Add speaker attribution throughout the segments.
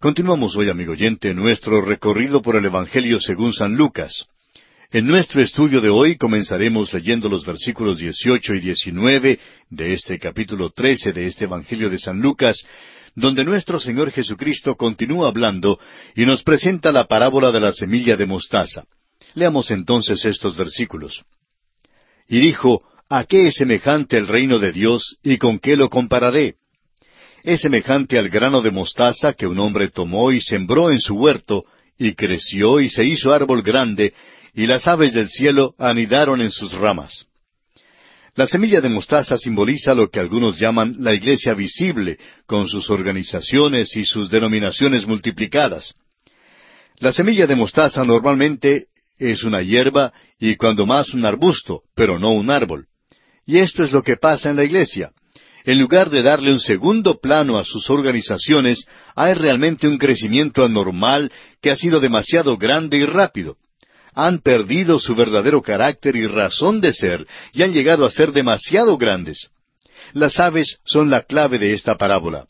Speaker 1: Continuamos hoy, amigo oyente, nuestro recorrido por el Evangelio según San Lucas. En nuestro estudio de hoy comenzaremos leyendo los versículos 18 y 19 de este capítulo 13 de este Evangelio de San Lucas, donde nuestro Señor Jesucristo continúa hablando y nos presenta la parábola de la semilla de mostaza. Leamos entonces estos versículos. Y dijo, ¿A qué es semejante el reino de Dios y con qué lo compararé? Es semejante al grano de mostaza que un hombre tomó y sembró en su huerto, y creció y se hizo árbol grande, y las aves del cielo anidaron en sus ramas. La semilla de mostaza simboliza lo que algunos llaman la iglesia visible, con sus organizaciones y sus denominaciones multiplicadas. La semilla de mostaza normalmente es una hierba y cuando más un arbusto, pero no un árbol. Y esto es lo que pasa en la iglesia en lugar de darle un segundo plano a sus organizaciones, hay realmente un crecimiento anormal que ha sido demasiado grande y rápido. Han perdido su verdadero carácter y razón de ser y han llegado a ser demasiado grandes. Las aves son la clave de esta parábola.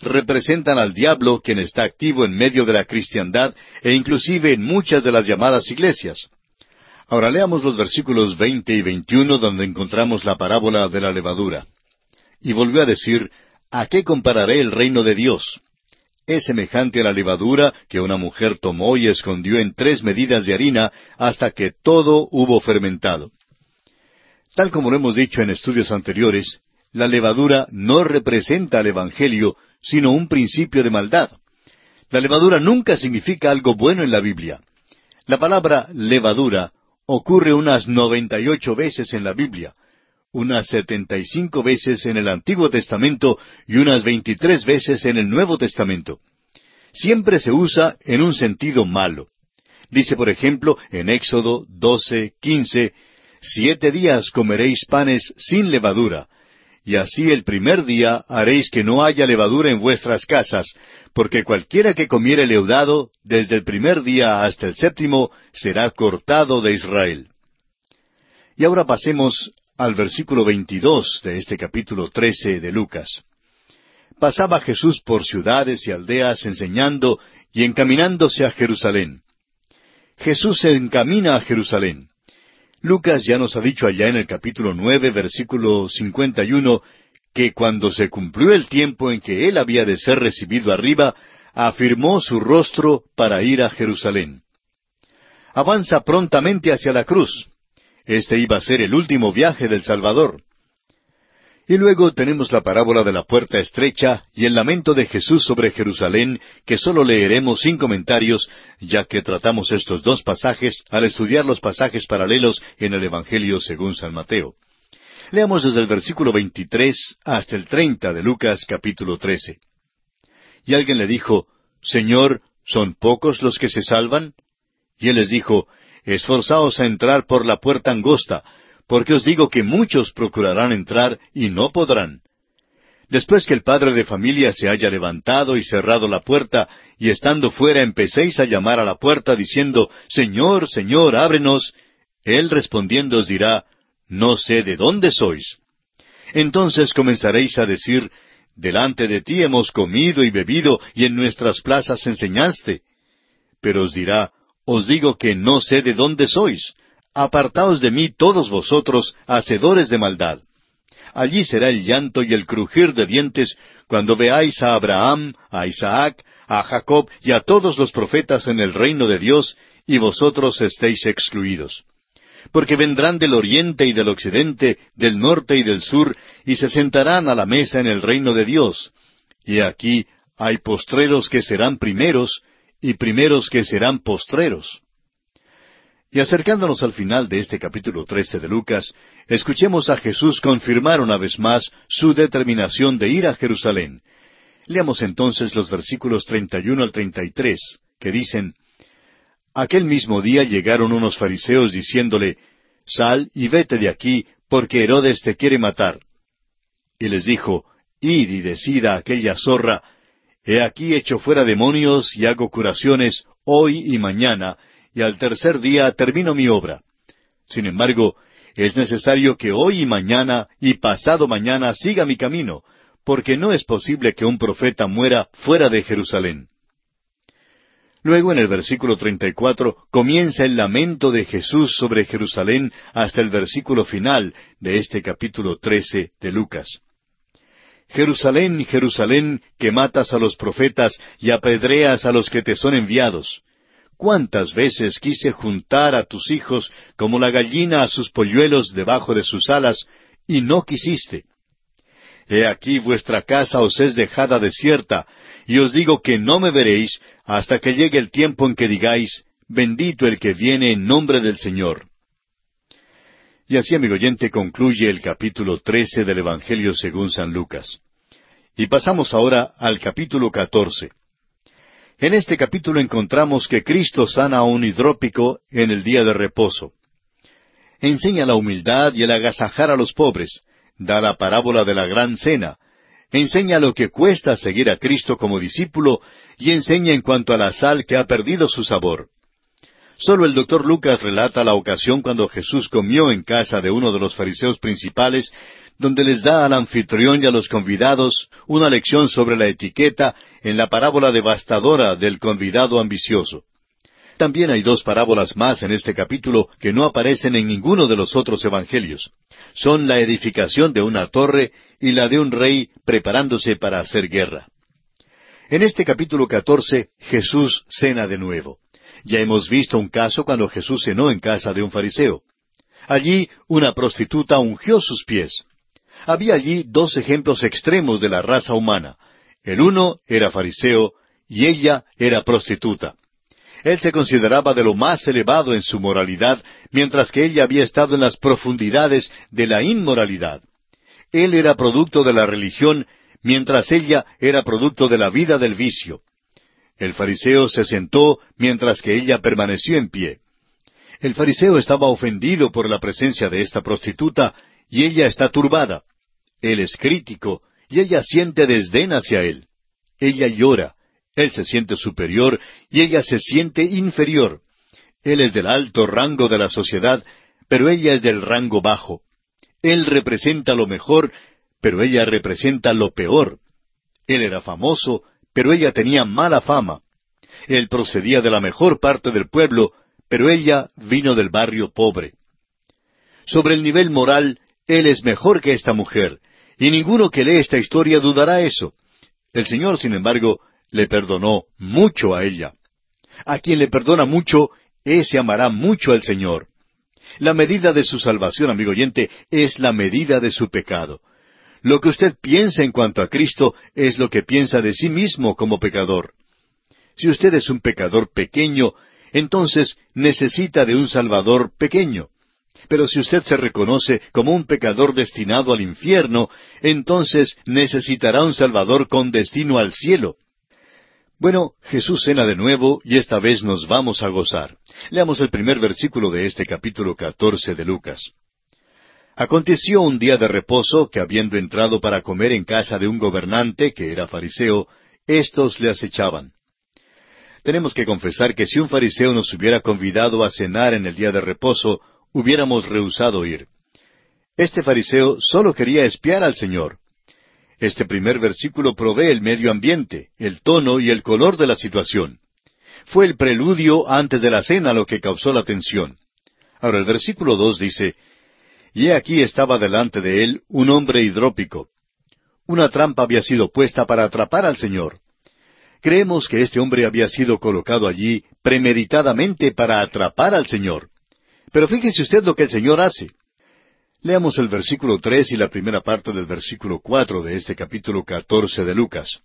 Speaker 1: Representan al diablo quien está activo en medio de la cristiandad e inclusive en muchas de las llamadas iglesias. Ahora leamos los versículos veinte y veintiuno donde encontramos la parábola de la levadura. Y volvió a decir, ¿A qué compararé el reino de Dios? Es semejante a la levadura que una mujer tomó y escondió en tres medidas de harina hasta que todo hubo fermentado. Tal como lo hemos dicho en estudios anteriores, la levadura no representa al Evangelio, sino un principio de maldad. La levadura nunca significa algo bueno en la Biblia. La palabra levadura ocurre unas noventa y ocho veces en la Biblia, unas setenta y cinco veces en el Antiguo Testamento y unas veintitrés veces en el Nuevo Testamento. Siempre se usa en un sentido malo. Dice, por ejemplo, en Éxodo doce, quince, Siete días comeréis panes sin levadura, y así el primer día haréis que no haya levadura en vuestras casas, porque cualquiera que comiere leudado, desde el primer día hasta el séptimo, será cortado de Israel. Y ahora pasemos al versículo 22 de este capítulo 13 de Lucas. Pasaba Jesús por ciudades y aldeas enseñando y encaminándose a Jerusalén. Jesús se encamina a Jerusalén. Lucas ya nos ha dicho allá en el capítulo nueve, versículo cincuenta y uno, que cuando se cumplió el tiempo en que él había de ser recibido arriba, afirmó su rostro para ir a Jerusalén. Avanza prontamente hacia la cruz. Este iba a ser el último viaje del Salvador. Y luego tenemos la parábola de la puerta estrecha y el lamento de Jesús sobre Jerusalén, que solo leeremos sin comentarios, ya que tratamos estos dos pasajes al estudiar los pasajes paralelos en el Evangelio según San Mateo. Leamos desde el versículo 23 hasta el 30 de Lucas capítulo 13. Y alguien le dijo, Señor, ¿son pocos los que se salvan? Y él les dijo, Esforzaos a entrar por la puerta angosta, porque os digo que muchos procurarán entrar y no podrán. Después que el padre de familia se haya levantado y cerrado la puerta, y estando fuera empecéis a llamar a la puerta diciendo, Señor, Señor, ábrenos, él respondiendo os dirá, No sé de dónde sois. Entonces comenzaréis a decir, Delante de ti hemos comido y bebido, y en nuestras plazas enseñaste. Pero os dirá, os digo que no sé de dónde sois. Apartaos de mí todos vosotros, hacedores de maldad. Allí será el llanto y el crujir de dientes cuando veáis a Abraham, a Isaac, a Jacob y a todos los profetas en el reino de Dios, y vosotros estéis excluidos. Porque vendrán del oriente y del occidente, del norte y del sur, y se sentarán a la mesa en el reino de Dios. Y aquí hay postreros que serán primeros, y primeros que serán postreros. Y acercándonos al final de este capítulo trece de Lucas, escuchemos a Jesús confirmar una vez más su determinación de ir a Jerusalén. Leamos entonces los versículos treinta y uno al treinta y tres, que dicen Aquel mismo día llegaron unos fariseos diciéndole Sal y vete de aquí, porque Herodes te quiere matar. Y les dijo Id y decida aquella zorra He aquí echo fuera demonios y hago curaciones hoy y mañana, y al tercer día termino mi obra. Sin embargo, es necesario que hoy y mañana y pasado mañana siga mi camino, porque no es posible que un profeta muera fuera de Jerusalén. Luego en el versículo 34 comienza el lamento de Jesús sobre Jerusalén hasta el versículo final de este capítulo 13 de Lucas. Jerusalén, Jerusalén, que matas a los profetas y apedreas a los que te son enviados. ¿Cuántas veces quise juntar a tus hijos como la gallina a sus polluelos debajo de sus alas, y no quisiste? He aquí vuestra casa os es dejada desierta, y os digo que no me veréis hasta que llegue el tiempo en que digáis, bendito el que viene en nombre del Señor. Y así, amigo oyente, concluye el capítulo trece del Evangelio según San Lucas. Y pasamos ahora al capítulo catorce. En este capítulo encontramos que Cristo sana a un hidrópico en el día de reposo. Enseña la humildad y el agasajar a los pobres, da la parábola de la gran cena, enseña lo que cuesta seguir a Cristo como discípulo y enseña en cuanto a la sal que ha perdido su sabor. Solo el doctor Lucas relata la ocasión cuando Jesús comió en casa de uno de los fariseos principales, donde les da al anfitrión y a los convidados una lección sobre la etiqueta en la parábola devastadora del convidado ambicioso. También hay dos parábolas más en este capítulo que no aparecen en ninguno de los otros evangelios. Son la edificación de una torre y la de un rey preparándose para hacer guerra. En este capítulo catorce Jesús cena de nuevo. Ya hemos visto un caso cuando Jesús cenó en casa de un fariseo. Allí una prostituta ungió sus pies. Había allí dos ejemplos extremos de la raza humana. El uno era fariseo y ella era prostituta. Él se consideraba de lo más elevado en su moralidad, mientras que ella había estado en las profundidades de la inmoralidad. Él era producto de la religión, mientras ella era producto de la vida del vicio. El fariseo se sentó mientras que ella permaneció en pie. El fariseo estaba ofendido por la presencia de esta prostituta y ella está turbada. Él es crítico y ella siente desdén hacia él. Ella llora. Él se siente superior y ella se siente inferior. Él es del alto rango de la sociedad, pero ella es del rango bajo. Él representa lo mejor, pero ella representa lo peor. Él era famoso, pero ella tenía mala fama. Él procedía de la mejor parte del pueblo, pero ella vino del barrio pobre. Sobre el nivel moral, él es mejor que esta mujer, y ninguno que lee esta historia dudará eso. El Señor, sin embargo, le perdonó mucho a ella. A quien le perdona mucho, ese amará mucho al Señor. La medida de su salvación, amigo oyente, es la medida de su pecado. Lo que usted piensa en cuanto a Cristo es lo que piensa de sí mismo como pecador. Si usted es un pecador pequeño, entonces necesita de un Salvador pequeño. Pero si usted se reconoce como un pecador destinado al infierno, entonces necesitará un Salvador con destino al cielo. Bueno, Jesús cena de nuevo y esta vez nos vamos a gozar. Leamos el primer versículo de este capítulo catorce de Lucas. Aconteció un día de reposo que habiendo entrado para comer en casa de un gobernante que era fariseo, éstos le acechaban. Tenemos que confesar que si un fariseo nos hubiera convidado a cenar en el día de reposo, hubiéramos rehusado ir. Este fariseo solo quería espiar al Señor. Este primer versículo provee el medio ambiente, el tono y el color de la situación. Fue el preludio antes de la cena lo que causó la tensión. Ahora el versículo dos dice, Y he aquí estaba delante de él un hombre hidrópico. Una trampa había sido puesta para atrapar al Señor. Creemos que este hombre había sido colocado allí premeditadamente para atrapar al Señor. Pero fíjese usted lo que el Señor hace. Leamos el versículo tres y la primera parte del versículo cuatro de este capítulo catorce de Lucas.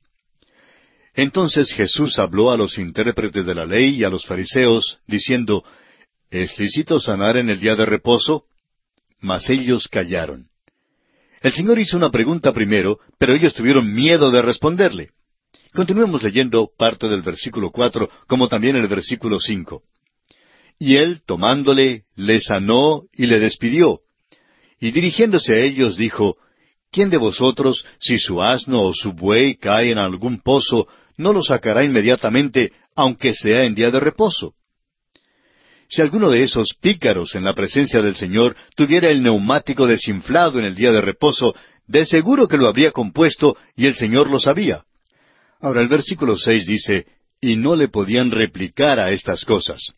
Speaker 1: Entonces Jesús habló a los intérpretes de la ley y a los fariseos, diciendo, ¿Es lícito sanar en el día de reposo? Mas ellos callaron. El Señor hizo una pregunta primero, pero ellos tuvieron miedo de responderle. Continuemos leyendo parte del versículo cuatro, como también el versículo cinco. Y él, tomándole, le sanó y le despidió. Y dirigiéndose a ellos dijo, ¿Quién de vosotros, si su asno o su buey cae en algún pozo, no lo sacará inmediatamente, aunque sea en día de reposo? Si alguno de esos pícaros en la presencia del Señor tuviera el neumático desinflado en el día de reposo, de seguro que lo habría compuesto y el Señor lo sabía. Ahora el versículo seis dice, y no le podían replicar a estas cosas.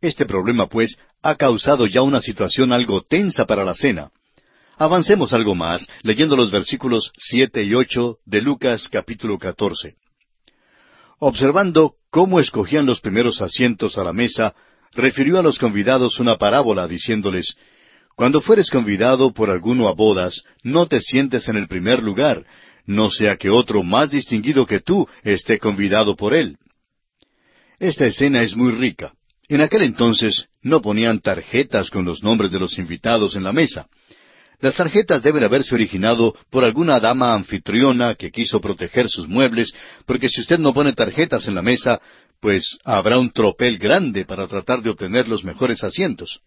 Speaker 1: Este problema, pues, ha causado ya una situación algo tensa para la cena. Avancemos algo más, leyendo los versículos siete y ocho de Lucas capítulo catorce. Observando cómo escogían los primeros asientos a la mesa, refirió a los convidados una parábola, diciéndoles, Cuando fueres convidado por alguno a bodas, no te sientes en el primer lugar, no sea que otro más distinguido que tú esté convidado por él. Esta escena es muy rica. En aquel entonces no ponían tarjetas con los nombres de los invitados en la mesa. Las tarjetas deben haberse originado por alguna dama anfitriona que quiso proteger sus muebles, porque si usted no pone tarjetas en la mesa, pues habrá un tropel grande para tratar de obtener los mejores asientos.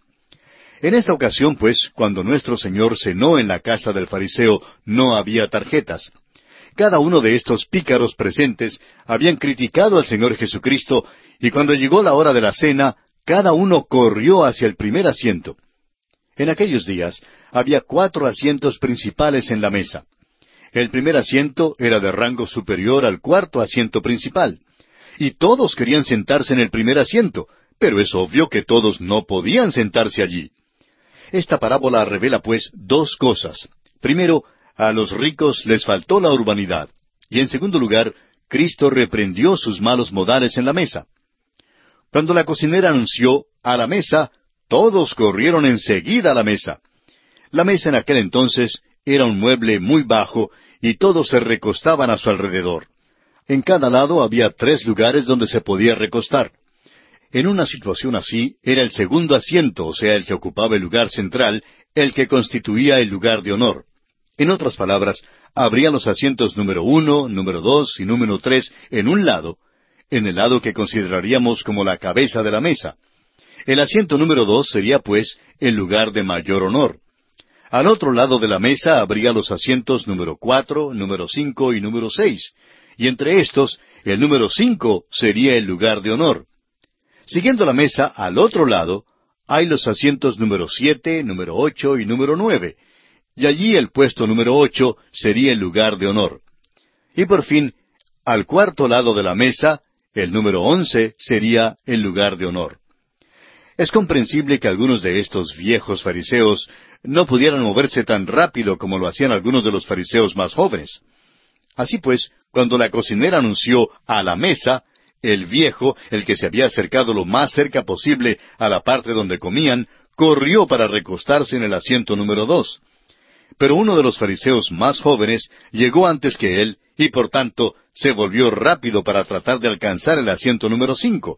Speaker 1: En esta ocasión, pues, cuando nuestro Señor cenó en la casa del fariseo, no había tarjetas. Cada uno de estos pícaros presentes habían criticado al Señor Jesucristo y cuando llegó la hora de la cena, cada uno corrió hacia el primer asiento. En aquellos días había cuatro asientos principales en la mesa. El primer asiento era de rango superior al cuarto asiento principal. Y todos querían sentarse en el primer asiento, pero es obvio que todos no podían sentarse allí. Esta parábola revela pues dos cosas. Primero, a los ricos les faltó la urbanidad. Y en segundo lugar, Cristo reprendió sus malos modales en la mesa. Cuando la cocinera anunció a la mesa, todos corrieron enseguida a la mesa. La mesa en aquel entonces era un mueble muy bajo y todos se recostaban a su alrededor. En cada lado había tres lugares donde se podía recostar. En una situación así, era el segundo asiento, o sea, el que ocupaba el lugar central, el que constituía el lugar de honor. En otras palabras, habría los asientos número uno, número dos y número tres en un lado, en el lado que consideraríamos como la cabeza de la mesa. El asiento número dos sería, pues, el lugar de mayor honor. Al otro lado de la mesa habría los asientos número cuatro, número cinco y número seis, y entre estos, el número cinco sería el lugar de honor. Siguiendo la mesa al otro lado, hay los asientos número siete, número ocho y número nueve, y allí el puesto número ocho sería el lugar de honor. Y por fin, al cuarto lado de la mesa, el número once sería el lugar de honor. Es comprensible que algunos de estos viejos fariseos no pudieran moverse tan rápido como lo hacían algunos de los fariseos más jóvenes. Así pues, cuando la cocinera anunció a la mesa, el viejo, el que se había acercado lo más cerca posible a la parte donde comían, corrió para recostarse en el asiento número dos. Pero uno de los fariseos más jóvenes llegó antes que él y por tanto se volvió rápido para tratar de alcanzar el asiento número cinco.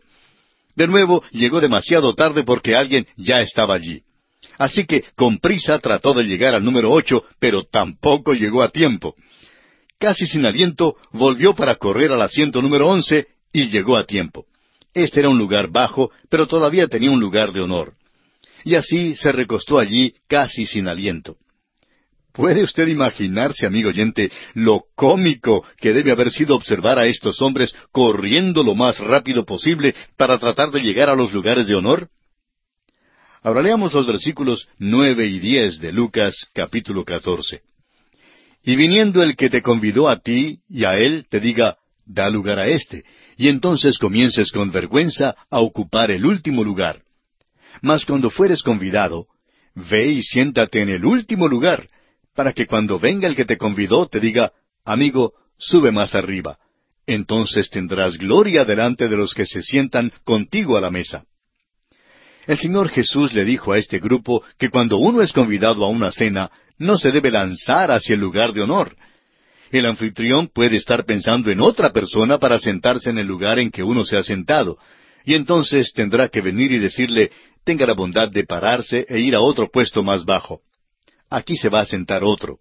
Speaker 1: De nuevo llegó demasiado tarde porque alguien ya estaba allí. Así que con prisa trató de llegar al número ocho, pero tampoco llegó a tiempo. Casi sin aliento volvió para correr al asiento número once y llegó a tiempo. Este era un lugar bajo, pero todavía tenía un lugar de honor. Y así se recostó allí casi sin aliento. ¿Puede usted imaginarse, amigo oyente, lo cómico que debe haber sido observar a estos hombres corriendo lo más rápido posible para tratar de llegar a los lugares de honor? Ahora leamos los versículos nueve y diez de Lucas capítulo catorce. Y viniendo el que te convidó a ti y a él, te diga, da lugar a éste, y entonces comiences con vergüenza a ocupar el último lugar. Mas cuando fueres convidado, ve y siéntate en el último lugar, para que cuando venga el que te convidó te diga, amigo, sube más arriba. Entonces tendrás gloria delante de los que se sientan contigo a la mesa. El Señor Jesús le dijo a este grupo que cuando uno es convidado a una cena, no se debe lanzar hacia el lugar de honor. El anfitrión puede estar pensando en otra persona para sentarse en el lugar en que uno se ha sentado, y entonces tendrá que venir y decirle, tenga la bondad de pararse e ir a otro puesto más bajo aquí se va a sentar otro.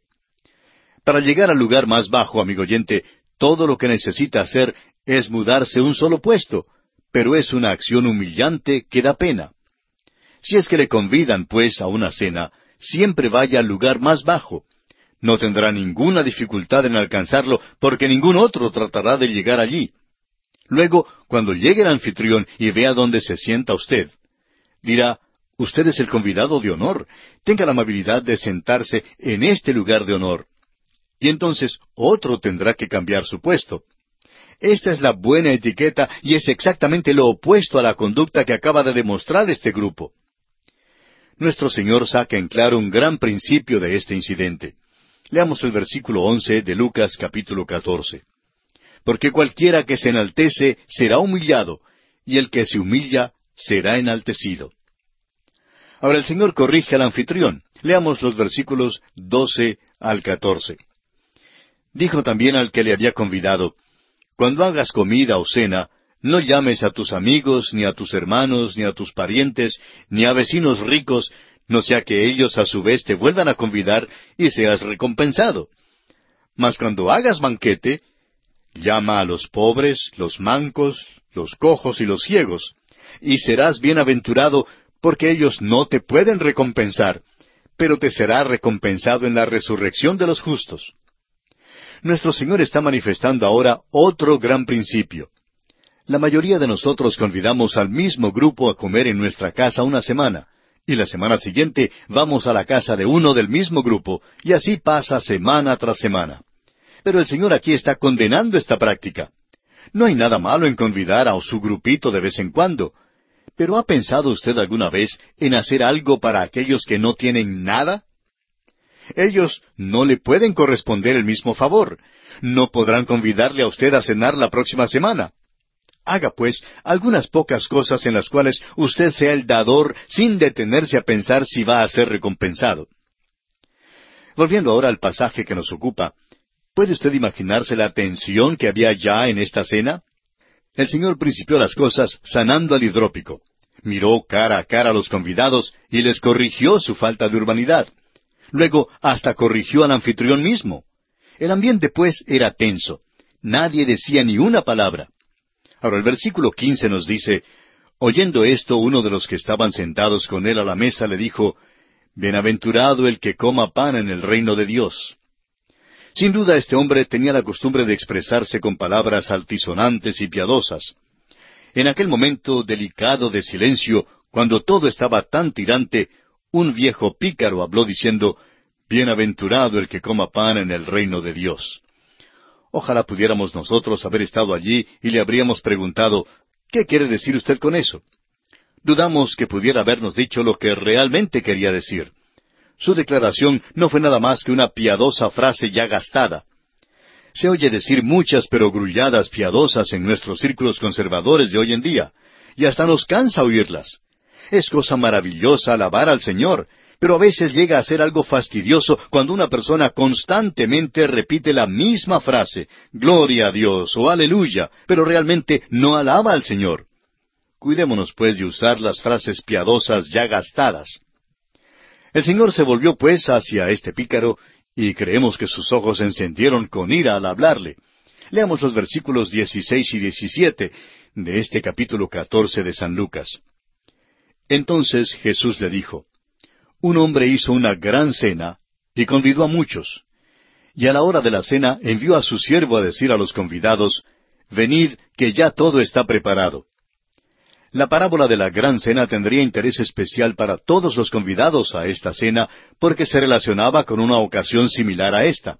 Speaker 1: Para llegar al lugar más bajo, amigo oyente, todo lo que necesita hacer es mudarse un solo puesto, pero es una acción humillante que da pena. Si es que le convidan, pues, a una cena, siempre vaya al lugar más bajo. No tendrá ninguna dificultad en alcanzarlo, porque ningún otro tratará de llegar allí. Luego, cuando llegue el anfitrión y vea dónde se sienta usted, dirá, Usted es el convidado de honor. Tenga la amabilidad de sentarse en este lugar de honor. Y entonces otro tendrá que cambiar su puesto. Esta es la buena etiqueta y es exactamente lo opuesto a la conducta que acaba de demostrar este grupo. Nuestro Señor saca en claro un gran principio de este incidente. Leamos el versículo once de Lucas capítulo catorce. Porque cualquiera que se enaltece será humillado, y el que se humilla será enaltecido. Ahora el Señor corrige al anfitrión. Leamos los versículos doce al catorce. Dijo también al que le había convidado, Cuando hagas comida o cena, no llames a tus amigos, ni a tus hermanos, ni a tus parientes, ni a vecinos ricos, no sea que ellos a su vez te vuelvan a convidar y seas recompensado. Mas cuando hagas banquete, llama a los pobres, los mancos, los cojos y los ciegos, y serás bienaventurado porque ellos no te pueden recompensar, pero te será recompensado en la resurrección de los justos. Nuestro Señor está manifestando ahora otro gran principio. La mayoría de nosotros convidamos al mismo grupo a comer en nuestra casa una semana, y la semana siguiente vamos a la casa de uno del mismo grupo, y así pasa semana tras semana. Pero el Señor aquí está condenando esta práctica. No hay nada malo en convidar a su grupito de vez en cuando, pero ¿ha pensado usted alguna vez en hacer algo para aquellos que no tienen nada? Ellos no le pueden corresponder el mismo favor. No podrán convidarle a usted a cenar la próxima semana. Haga, pues, algunas pocas cosas en las cuales usted sea el dador sin detenerse a pensar si va a ser recompensado. Volviendo ahora al pasaje que nos ocupa, ¿puede usted imaginarse la tensión que había ya en esta cena? El Señor principió las cosas sanando al hidrópico. Miró cara a cara a los convidados y les corrigió su falta de urbanidad. Luego hasta corrigió al anfitrión mismo. El ambiente, pues, era tenso. Nadie decía ni una palabra. Ahora el versículo quince nos dice, Oyendo esto, uno de los que estaban sentados con él a la mesa le dijo, Bienaventurado el que coma pan en el reino de Dios. Sin duda este hombre tenía la costumbre de expresarse con palabras altisonantes y piadosas. En aquel momento delicado de silencio, cuando todo estaba tan tirante, un viejo pícaro habló diciendo, Bienaventurado el que coma pan en el reino de Dios. Ojalá pudiéramos nosotros haber estado allí y le habríamos preguntado, ¿qué quiere decir usted con eso? Dudamos que pudiera habernos dicho lo que realmente quería decir. Su declaración no fue nada más que una piadosa frase ya gastada. Se oye decir muchas pero grulladas piadosas en nuestros círculos conservadores de hoy en día, y hasta nos cansa oírlas. Es cosa maravillosa alabar al Señor, pero a veces llega a ser algo fastidioso cuando una persona constantemente repite la misma frase, Gloria a Dios o Aleluya, pero realmente no alaba al Señor. Cuidémonos pues de usar las frases piadosas ya gastadas. El Señor se volvió pues hacia este pícaro y creemos que sus ojos se encendieron con ira al hablarle. Leamos los versículos 16 y 17 de este capítulo 14 de San Lucas. Entonces Jesús le dijo, Un hombre hizo una gran cena y convidó a muchos. Y a la hora de la cena envió a su siervo a decir a los convidados, Venid, que ya todo está preparado. La parábola de la gran cena tendría interés especial para todos los convidados a esta cena porque se relacionaba con una ocasión similar a esta.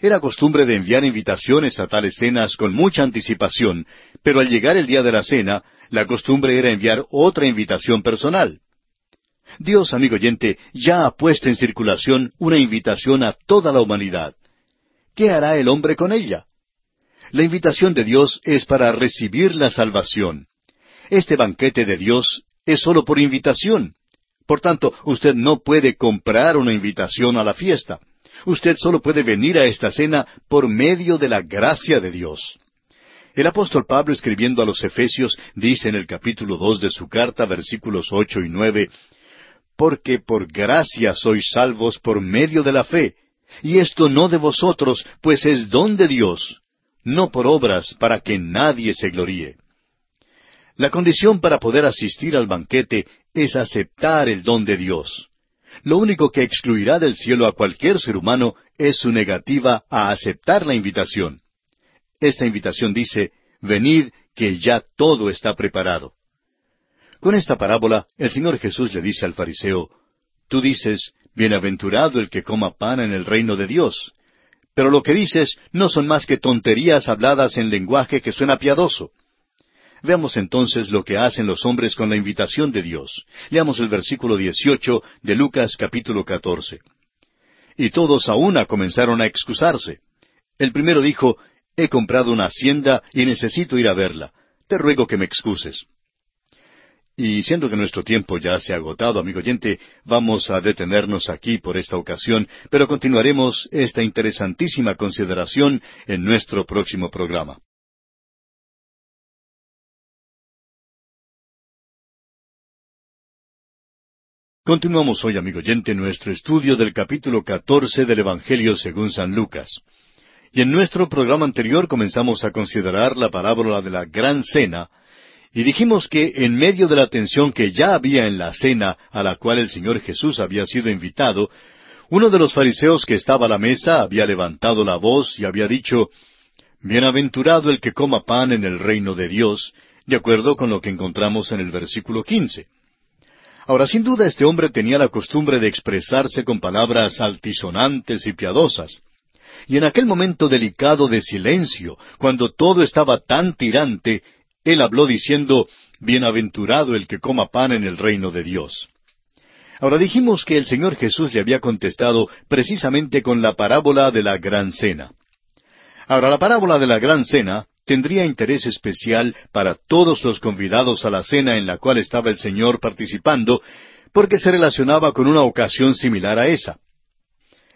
Speaker 1: Era costumbre de enviar invitaciones a tales cenas con mucha anticipación, pero al llegar el día de la cena, la costumbre era enviar otra invitación personal. Dios, amigo oyente, ya ha puesto en circulación una invitación a toda la humanidad. ¿Qué hará el hombre con ella? La invitación de Dios es para recibir la salvación. Este banquete de Dios es solo por invitación. Por tanto, usted no puede comprar una invitación a la fiesta. Usted solo puede venir a esta cena por medio de la gracia de Dios. El apóstol Pablo escribiendo a los Efesios dice en el capítulo dos de su carta, versículos ocho y nueve, Porque por gracia sois salvos por medio de la fe, y esto no de vosotros, pues es don de Dios, no por obras para que nadie se gloríe. La condición para poder asistir al banquete es aceptar el don de Dios. Lo único que excluirá del cielo a cualquier ser humano es su negativa a aceptar la invitación. Esta invitación dice, venid que ya todo está preparado. Con esta parábola, el Señor Jesús le dice al fariseo, Tú dices, Bienaventurado el que coma pan en el reino de Dios. pero lo que dices no son más que tonterías habladas en lenguaje que suena piadoso. Veamos entonces lo que hacen los hombres con la invitación de Dios. Leamos el versículo 18 de Lucas capítulo 14. Y todos a una comenzaron a excusarse. El primero dijo, He comprado una hacienda y necesito ir a verla. Te ruego que me excuses. Y siendo que nuestro tiempo ya se ha agotado, amigo oyente, vamos a detenernos aquí por esta ocasión, pero continuaremos esta interesantísima consideración en nuestro próximo programa. Continuamos hoy, amigo oyente, nuestro estudio del capítulo 14 del Evangelio según San Lucas. Y en nuestro programa anterior comenzamos a considerar la parábola de la gran cena, y dijimos que en medio de la tensión que ya había en la cena a la cual el Señor Jesús había sido invitado, uno de los fariseos que estaba a la mesa había levantado la voz y había dicho, Bienaventurado el que coma pan en el reino de Dios, de acuerdo con lo que encontramos en el versículo quince. Ahora, sin duda, este hombre tenía la costumbre de expresarse con palabras altisonantes y piadosas. Y en aquel momento delicado de silencio, cuando todo estaba tan tirante, él habló diciendo, Bienaventurado el que coma pan en el reino de Dios. Ahora dijimos que el Señor Jesús le había contestado precisamente con la parábola de la gran cena. Ahora, la parábola de la gran cena tendría interés especial para todos los convidados a la cena en la cual estaba el Señor participando, porque se relacionaba con una ocasión similar a esa.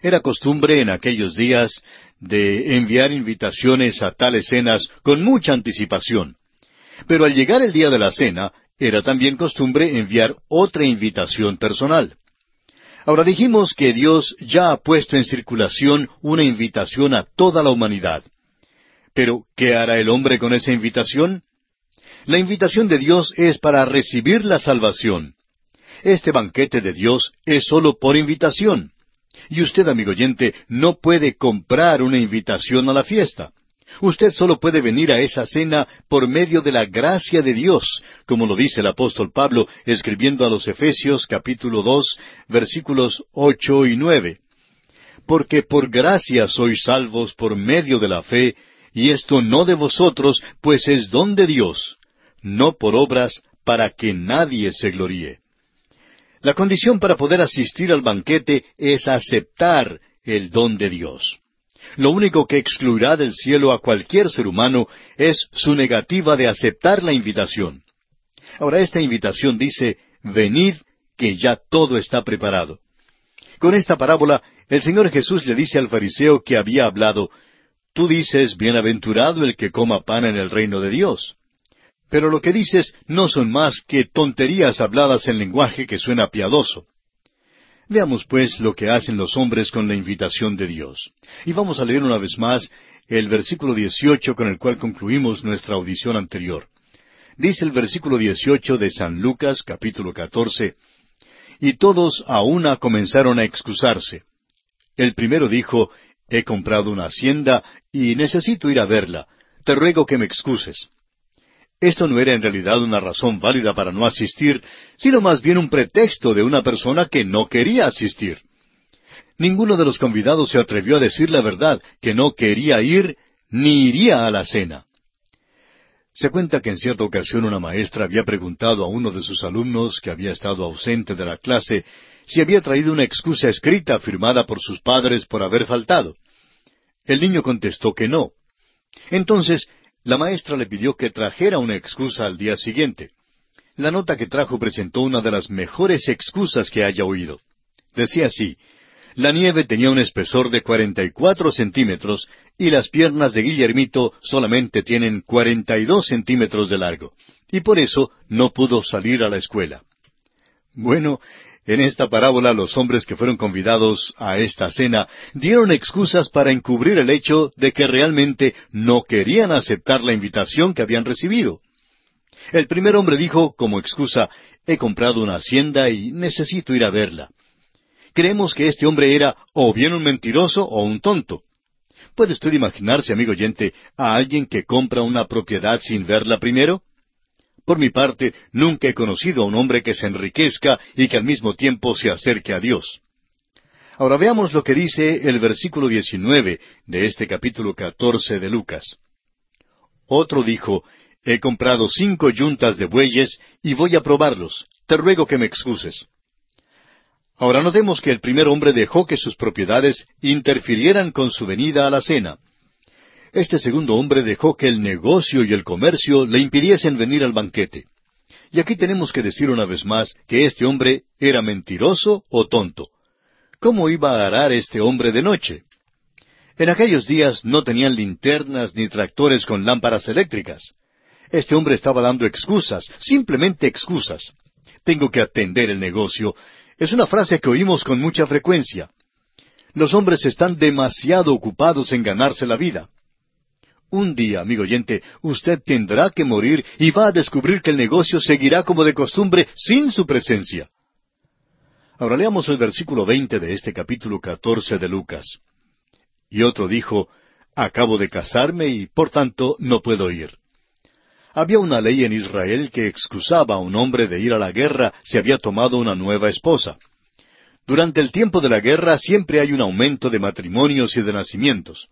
Speaker 1: Era costumbre en aquellos días de enviar invitaciones a tales cenas con mucha anticipación. Pero al llegar el día de la cena, era también costumbre enviar otra invitación personal. Ahora dijimos que Dios ya ha puesto en circulación una invitación a toda la humanidad. Pero, ¿qué hará el hombre con esa invitación? La invitación de Dios es para recibir la salvación. Este banquete de Dios es sólo por invitación. Y usted, amigo oyente, no puede comprar una invitación a la fiesta. Usted solo puede venir a esa cena por medio de la gracia de Dios, como lo dice el apóstol Pablo escribiendo a los Efesios capítulo dos versículos ocho y nueve. Porque por gracia sois salvos por medio de la fe, y esto no de vosotros, pues es don de Dios, no por obras, para que nadie se gloríe. La condición para poder asistir al banquete es aceptar el don de Dios. Lo único que excluirá del cielo a cualquier ser humano es su negativa de aceptar la invitación. Ahora esta invitación dice, venid, que ya todo está preparado. Con esta parábola, el Señor Jesús le dice al fariseo que había hablado, Tú dices, bienaventurado el que coma pan en el reino de Dios. Pero lo que dices no son más que tonterías habladas en lenguaje que suena piadoso. Veamos pues lo que hacen los hombres con la invitación de Dios. Y vamos a leer una vez más el versículo 18 con el cual concluimos nuestra audición anterior. Dice el versículo 18 de San Lucas capítulo 14, Y todos a una comenzaron a excusarse. El primero dijo, He comprado una hacienda y necesito ir a verla. Te ruego que me excuses. Esto no era en realidad una razón válida para no asistir, sino más bien un pretexto de una persona que no quería asistir. Ninguno de los convidados se atrevió a decir la verdad, que no quería ir ni iría a la cena. Se cuenta que en cierta ocasión una maestra había preguntado a uno de sus alumnos que había estado ausente de la clase si había traído una excusa escrita firmada por sus padres por haber faltado. El niño contestó que no. Entonces, la maestra le pidió que trajera una excusa al día siguiente. La nota que trajo presentó una de las mejores excusas que haya oído. Decía así, la nieve tenía un espesor de cuarenta y cuatro centímetros y las piernas de Guillermito solamente tienen cuarenta y dos centímetros de largo, y por eso no pudo salir a la escuela. Bueno, en esta parábola los hombres que fueron convidados a esta cena dieron excusas para encubrir el hecho de que realmente no querían aceptar la invitación que habían recibido. El primer hombre dijo como excusa, he comprado una hacienda y necesito ir a verla. Creemos que este hombre era o bien un mentiroso o un tonto. ¿Puede usted imaginarse, amigo oyente, a alguien que compra una propiedad sin verla primero? Por mi parte, nunca he conocido a un hombre que se enriquezca y que al mismo tiempo se acerque a Dios. Ahora veamos lo que dice el versículo 19 de este capítulo 14 de Lucas. Otro dijo, He comprado cinco yuntas de bueyes y voy a probarlos. Te ruego que me excuses. Ahora notemos que el primer hombre dejó que sus propiedades interfirieran con su venida a la cena. Este segundo hombre dejó que el negocio y el comercio le impidiesen venir al banquete. Y aquí tenemos que decir una vez más que este hombre era mentiroso o tonto. ¿Cómo iba a arar este hombre de noche? En aquellos días no tenían linternas ni tractores con lámparas eléctricas. Este hombre estaba dando excusas, simplemente excusas. Tengo que atender el negocio. Es una frase que oímos con mucha frecuencia. Los hombres están demasiado ocupados en ganarse la vida. Un día, amigo oyente, usted tendrá que morir y va a descubrir que el negocio seguirá como de costumbre sin su presencia. Ahora leamos el versículo veinte de este capítulo catorce de Lucas. Y otro dijo, Acabo de casarme y por tanto no puedo ir. Había una ley en Israel que excusaba a un hombre de ir a la guerra si había tomado una nueva esposa. Durante el tiempo de la guerra siempre hay un aumento de matrimonios y de nacimientos.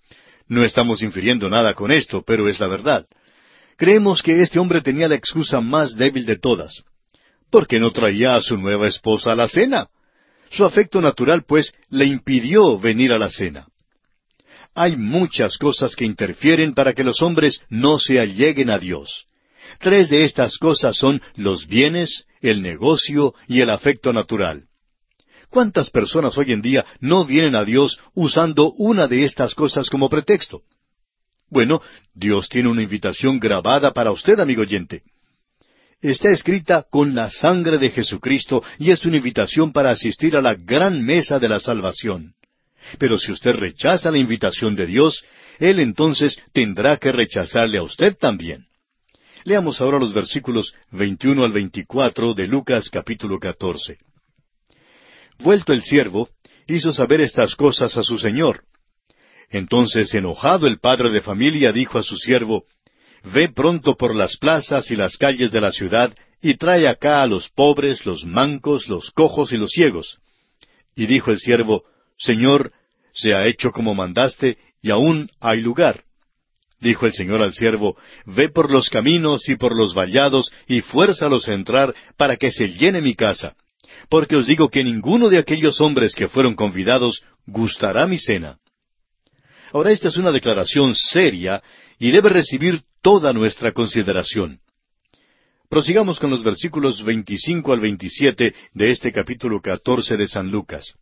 Speaker 1: No estamos infiriendo nada con esto, pero es la verdad. Creemos que este hombre tenía la excusa más débil de todas. ¿Por qué no traía a su nueva esposa a la cena? Su afecto natural, pues, le impidió venir a la cena. Hay muchas cosas que interfieren para que los hombres no se alleguen a Dios. Tres de estas cosas son los bienes, el negocio y el afecto natural. ¿Cuántas personas hoy en día no vienen a Dios usando una de estas cosas como pretexto? Bueno, Dios tiene una invitación grabada para usted, amigo oyente. Está escrita con la sangre de Jesucristo y es una invitación para asistir a la gran mesa de la salvación. Pero si usted rechaza la invitación de Dios, Él entonces tendrá que rechazarle a usted también. Leamos ahora los versículos 21 al 24 de Lucas capítulo 14. Vuelto el siervo, hizo saber estas cosas a su señor. Entonces, enojado el padre de familia, dijo a su siervo, Ve pronto por las plazas y las calles de la ciudad, y trae acá a los pobres, los mancos, los cojos y los ciegos. Y dijo el siervo, Señor, se ha hecho como mandaste, y aún hay lugar. Dijo el Señor al siervo, Ve por los caminos y por los vallados, y fuérzalos a entrar, para que se llene mi casa. Porque os digo que ninguno de aquellos hombres que fueron convidados gustará mi cena. Ahora esta es una declaración seria y debe recibir toda nuestra consideración. Prosigamos con los versículos 25 al 27 de este capítulo 14 de San Lucas.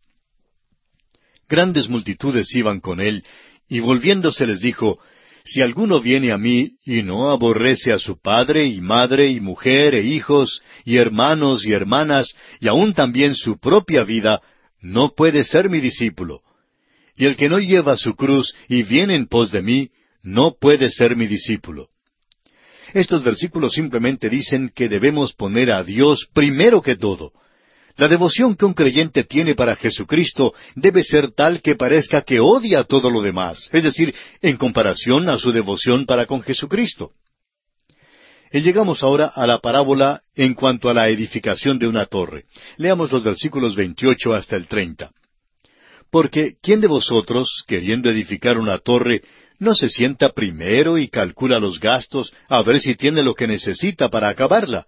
Speaker 1: Grandes multitudes iban con él, y volviéndose les dijo, Si alguno viene a mí y no aborrece a su padre y madre y mujer e hijos y hermanos y hermanas y aun también su propia vida, no puede ser mi discípulo. Y el que no lleva su cruz y viene en pos de mí, no puede ser mi discípulo. Estos versículos simplemente dicen que debemos poner a Dios primero que todo. La devoción que un creyente tiene para Jesucristo debe ser tal que parezca que odia todo lo demás, es decir, en comparación a su devoción para con Jesucristo. Y llegamos ahora a la parábola en cuanto a la edificación de una torre. Leamos los versículos 28 hasta el 30. Porque ¿quién de vosotros, queriendo edificar una torre, no se sienta primero y calcula los gastos a ver si tiene lo que necesita para acabarla?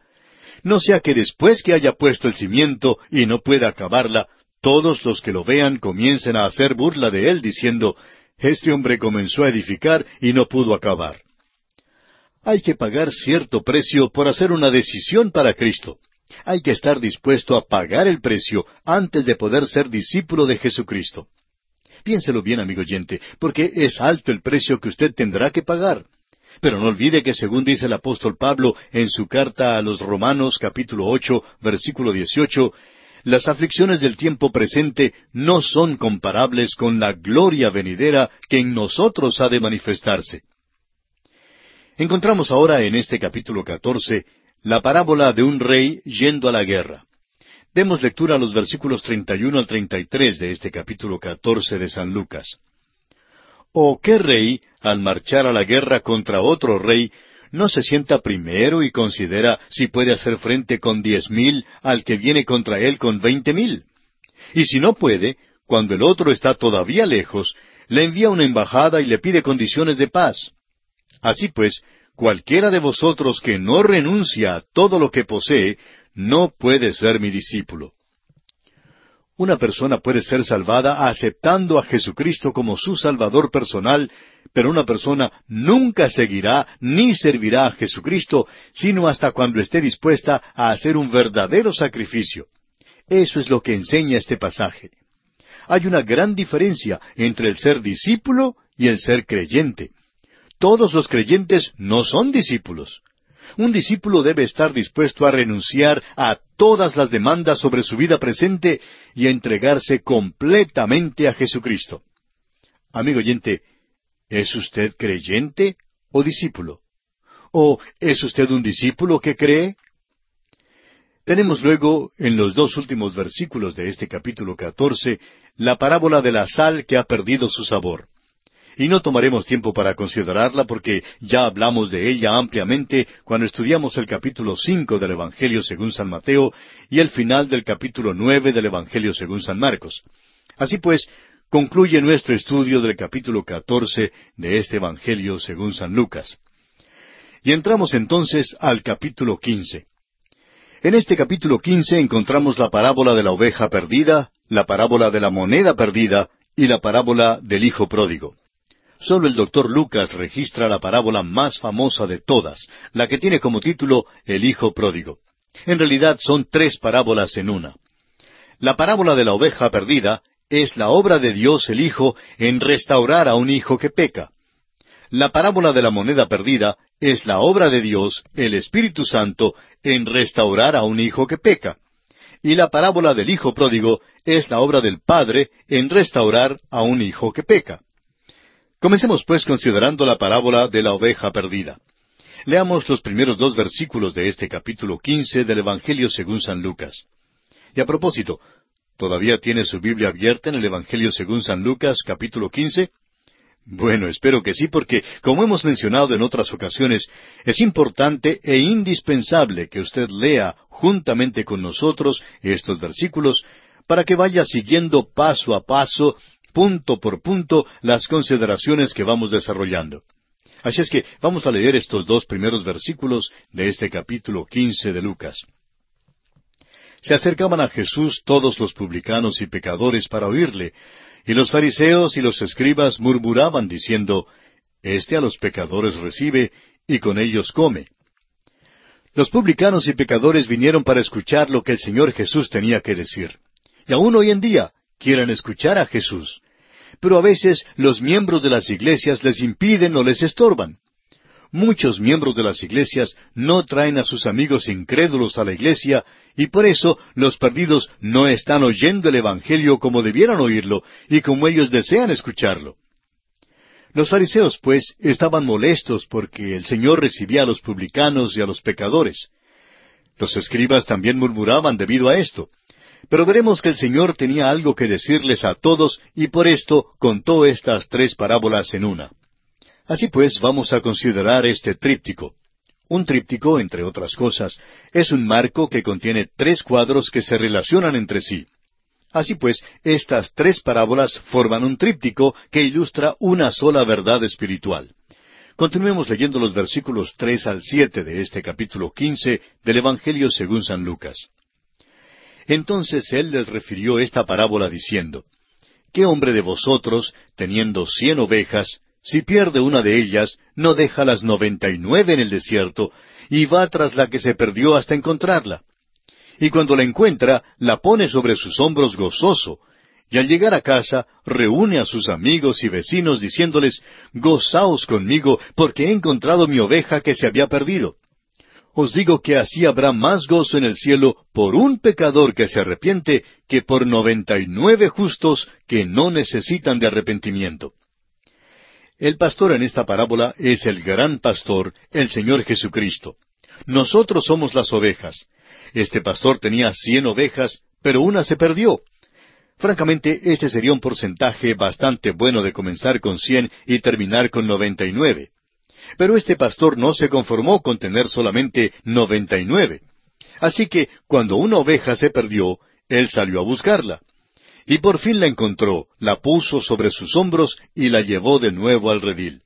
Speaker 1: No sea que después que haya puesto el cimiento y no pueda acabarla, todos los que lo vean comiencen a hacer burla de él, diciendo, Este hombre comenzó a edificar y no pudo acabar. Hay que pagar cierto precio por hacer una decisión para Cristo. Hay que estar dispuesto a pagar el precio antes de poder ser discípulo de Jesucristo. Piénselo bien, amigo oyente, porque es alto el precio que usted tendrá que pagar. Pero no olvide que según dice el apóstol Pablo en su carta a los Romanos capítulo ocho versículo dieciocho, las aflicciones del tiempo presente no son comparables con la gloria venidera que en nosotros ha de manifestarse. Encontramos ahora en este capítulo catorce la parábola de un rey yendo a la guerra. Demos lectura a los versículos treinta y uno al treinta y tres de este capítulo catorce de San Lucas. ¿O qué rey, al marchar a la guerra contra otro rey, no se sienta primero y considera si puede hacer frente con diez mil al que viene contra él con veinte mil? Y si no puede, cuando el otro está todavía lejos, le envía una embajada y le pide condiciones de paz. Así pues, cualquiera de vosotros que no renuncia a todo lo que posee, no puede ser mi discípulo. Una persona puede ser salvada aceptando a Jesucristo como su Salvador personal, pero una persona nunca seguirá ni servirá a Jesucristo sino hasta cuando esté dispuesta a hacer un verdadero sacrificio. Eso es lo que enseña este pasaje. Hay una gran diferencia entre el ser discípulo y el ser creyente. Todos los creyentes no son discípulos. Un discípulo debe estar dispuesto a renunciar a todas las demandas sobre su vida presente y a entregarse completamente a Jesucristo. Amigo oyente, ¿es usted creyente o discípulo? ¿O es usted un discípulo que cree? Tenemos luego, en los dos últimos versículos de este capítulo catorce, la parábola de la sal que ha perdido su sabor y no tomaremos tiempo para considerarla porque ya hablamos de ella ampliamente cuando estudiamos el capítulo cinco del Evangelio según San Mateo y el final del capítulo nueve del Evangelio según San Marcos. Así pues, concluye nuestro estudio del capítulo catorce de este Evangelio según San Lucas. Y entramos entonces al capítulo quince. En este capítulo quince encontramos la parábola de la oveja perdida, la parábola de la moneda perdida y la parábola del hijo pródigo. Solo el doctor Lucas registra la parábola más famosa de todas, la que tiene como título El Hijo Pródigo. En realidad son tres parábolas en una. La parábola de la oveja perdida es la obra de Dios el Hijo en restaurar a un hijo que peca. La parábola de la moneda perdida es la obra de Dios, el Espíritu Santo, en restaurar a un hijo que peca. Y la parábola del Hijo pródigo es la obra del Padre en restaurar a un hijo que peca. Comencemos pues considerando la parábola de la oveja perdida. Leamos los primeros dos versículos de este capítulo quince del Evangelio según San Lucas. Y a propósito, ¿todavía tiene su Biblia abierta en el Evangelio según San Lucas capítulo quince? Bueno, espero que sí, porque, como hemos mencionado en otras ocasiones, es importante e indispensable que usted lea juntamente con nosotros estos versículos para que vaya siguiendo paso a paso punto por punto las consideraciones que vamos desarrollando. Así es que vamos a leer estos dos primeros versículos de este capítulo quince de Lucas. Se acercaban a Jesús todos los publicanos y pecadores para oírle, y los fariseos y los escribas murmuraban diciendo, Este a los pecadores recibe, y con ellos come. Los publicanos y pecadores vinieron para escuchar lo que el Señor Jesús tenía que decir. Y aún hoy en día, quieren escuchar a Jesús. Pero a veces los miembros de las iglesias les impiden o les estorban. Muchos miembros de las iglesias no traen a sus amigos incrédulos a la iglesia y por eso los perdidos no están oyendo el Evangelio como debieran oírlo y como ellos desean escucharlo. Los fariseos, pues, estaban molestos porque el Señor recibía a los publicanos y a los pecadores. Los escribas también murmuraban debido a esto. Pero veremos que el Señor tenía algo que decirles a todos y por esto contó estas tres parábolas en una. Así pues, vamos a considerar este tríptico. Un tríptico, entre otras cosas, es un marco que contiene tres cuadros que se relacionan entre sí. Así pues, estas tres parábolas forman un tríptico que ilustra una sola verdad espiritual. Continuemos leyendo los versículos tres al siete de este capítulo quince del Evangelio según San Lucas. Entonces él les refirió esta parábola diciendo, ¿Qué hombre de vosotros, teniendo cien ovejas, si pierde una de ellas, no deja las noventa y nueve en el desierto, y va tras la que se perdió hasta encontrarla? Y cuando la encuentra, la pone sobre sus hombros gozoso, y al llegar a casa, reúne a sus amigos y vecinos diciéndoles, Gozaos conmigo, porque he encontrado mi oveja que se había perdido os digo que así habrá más gozo en el cielo por un pecador que se arrepiente que por noventa y nueve justos que no necesitan de arrepentimiento. El pastor en esta parábola es el gran pastor, el Señor Jesucristo. Nosotros somos las ovejas. Este pastor tenía cien ovejas, pero una se perdió. Francamente, este sería un porcentaje bastante bueno de comenzar con cien y terminar con noventa y nueve. Pero este pastor no se conformó con tener solamente noventa y nueve. Así que cuando una oveja se perdió, él salió a buscarla. y por fin la encontró, la puso sobre sus hombros y la llevó de nuevo al redil.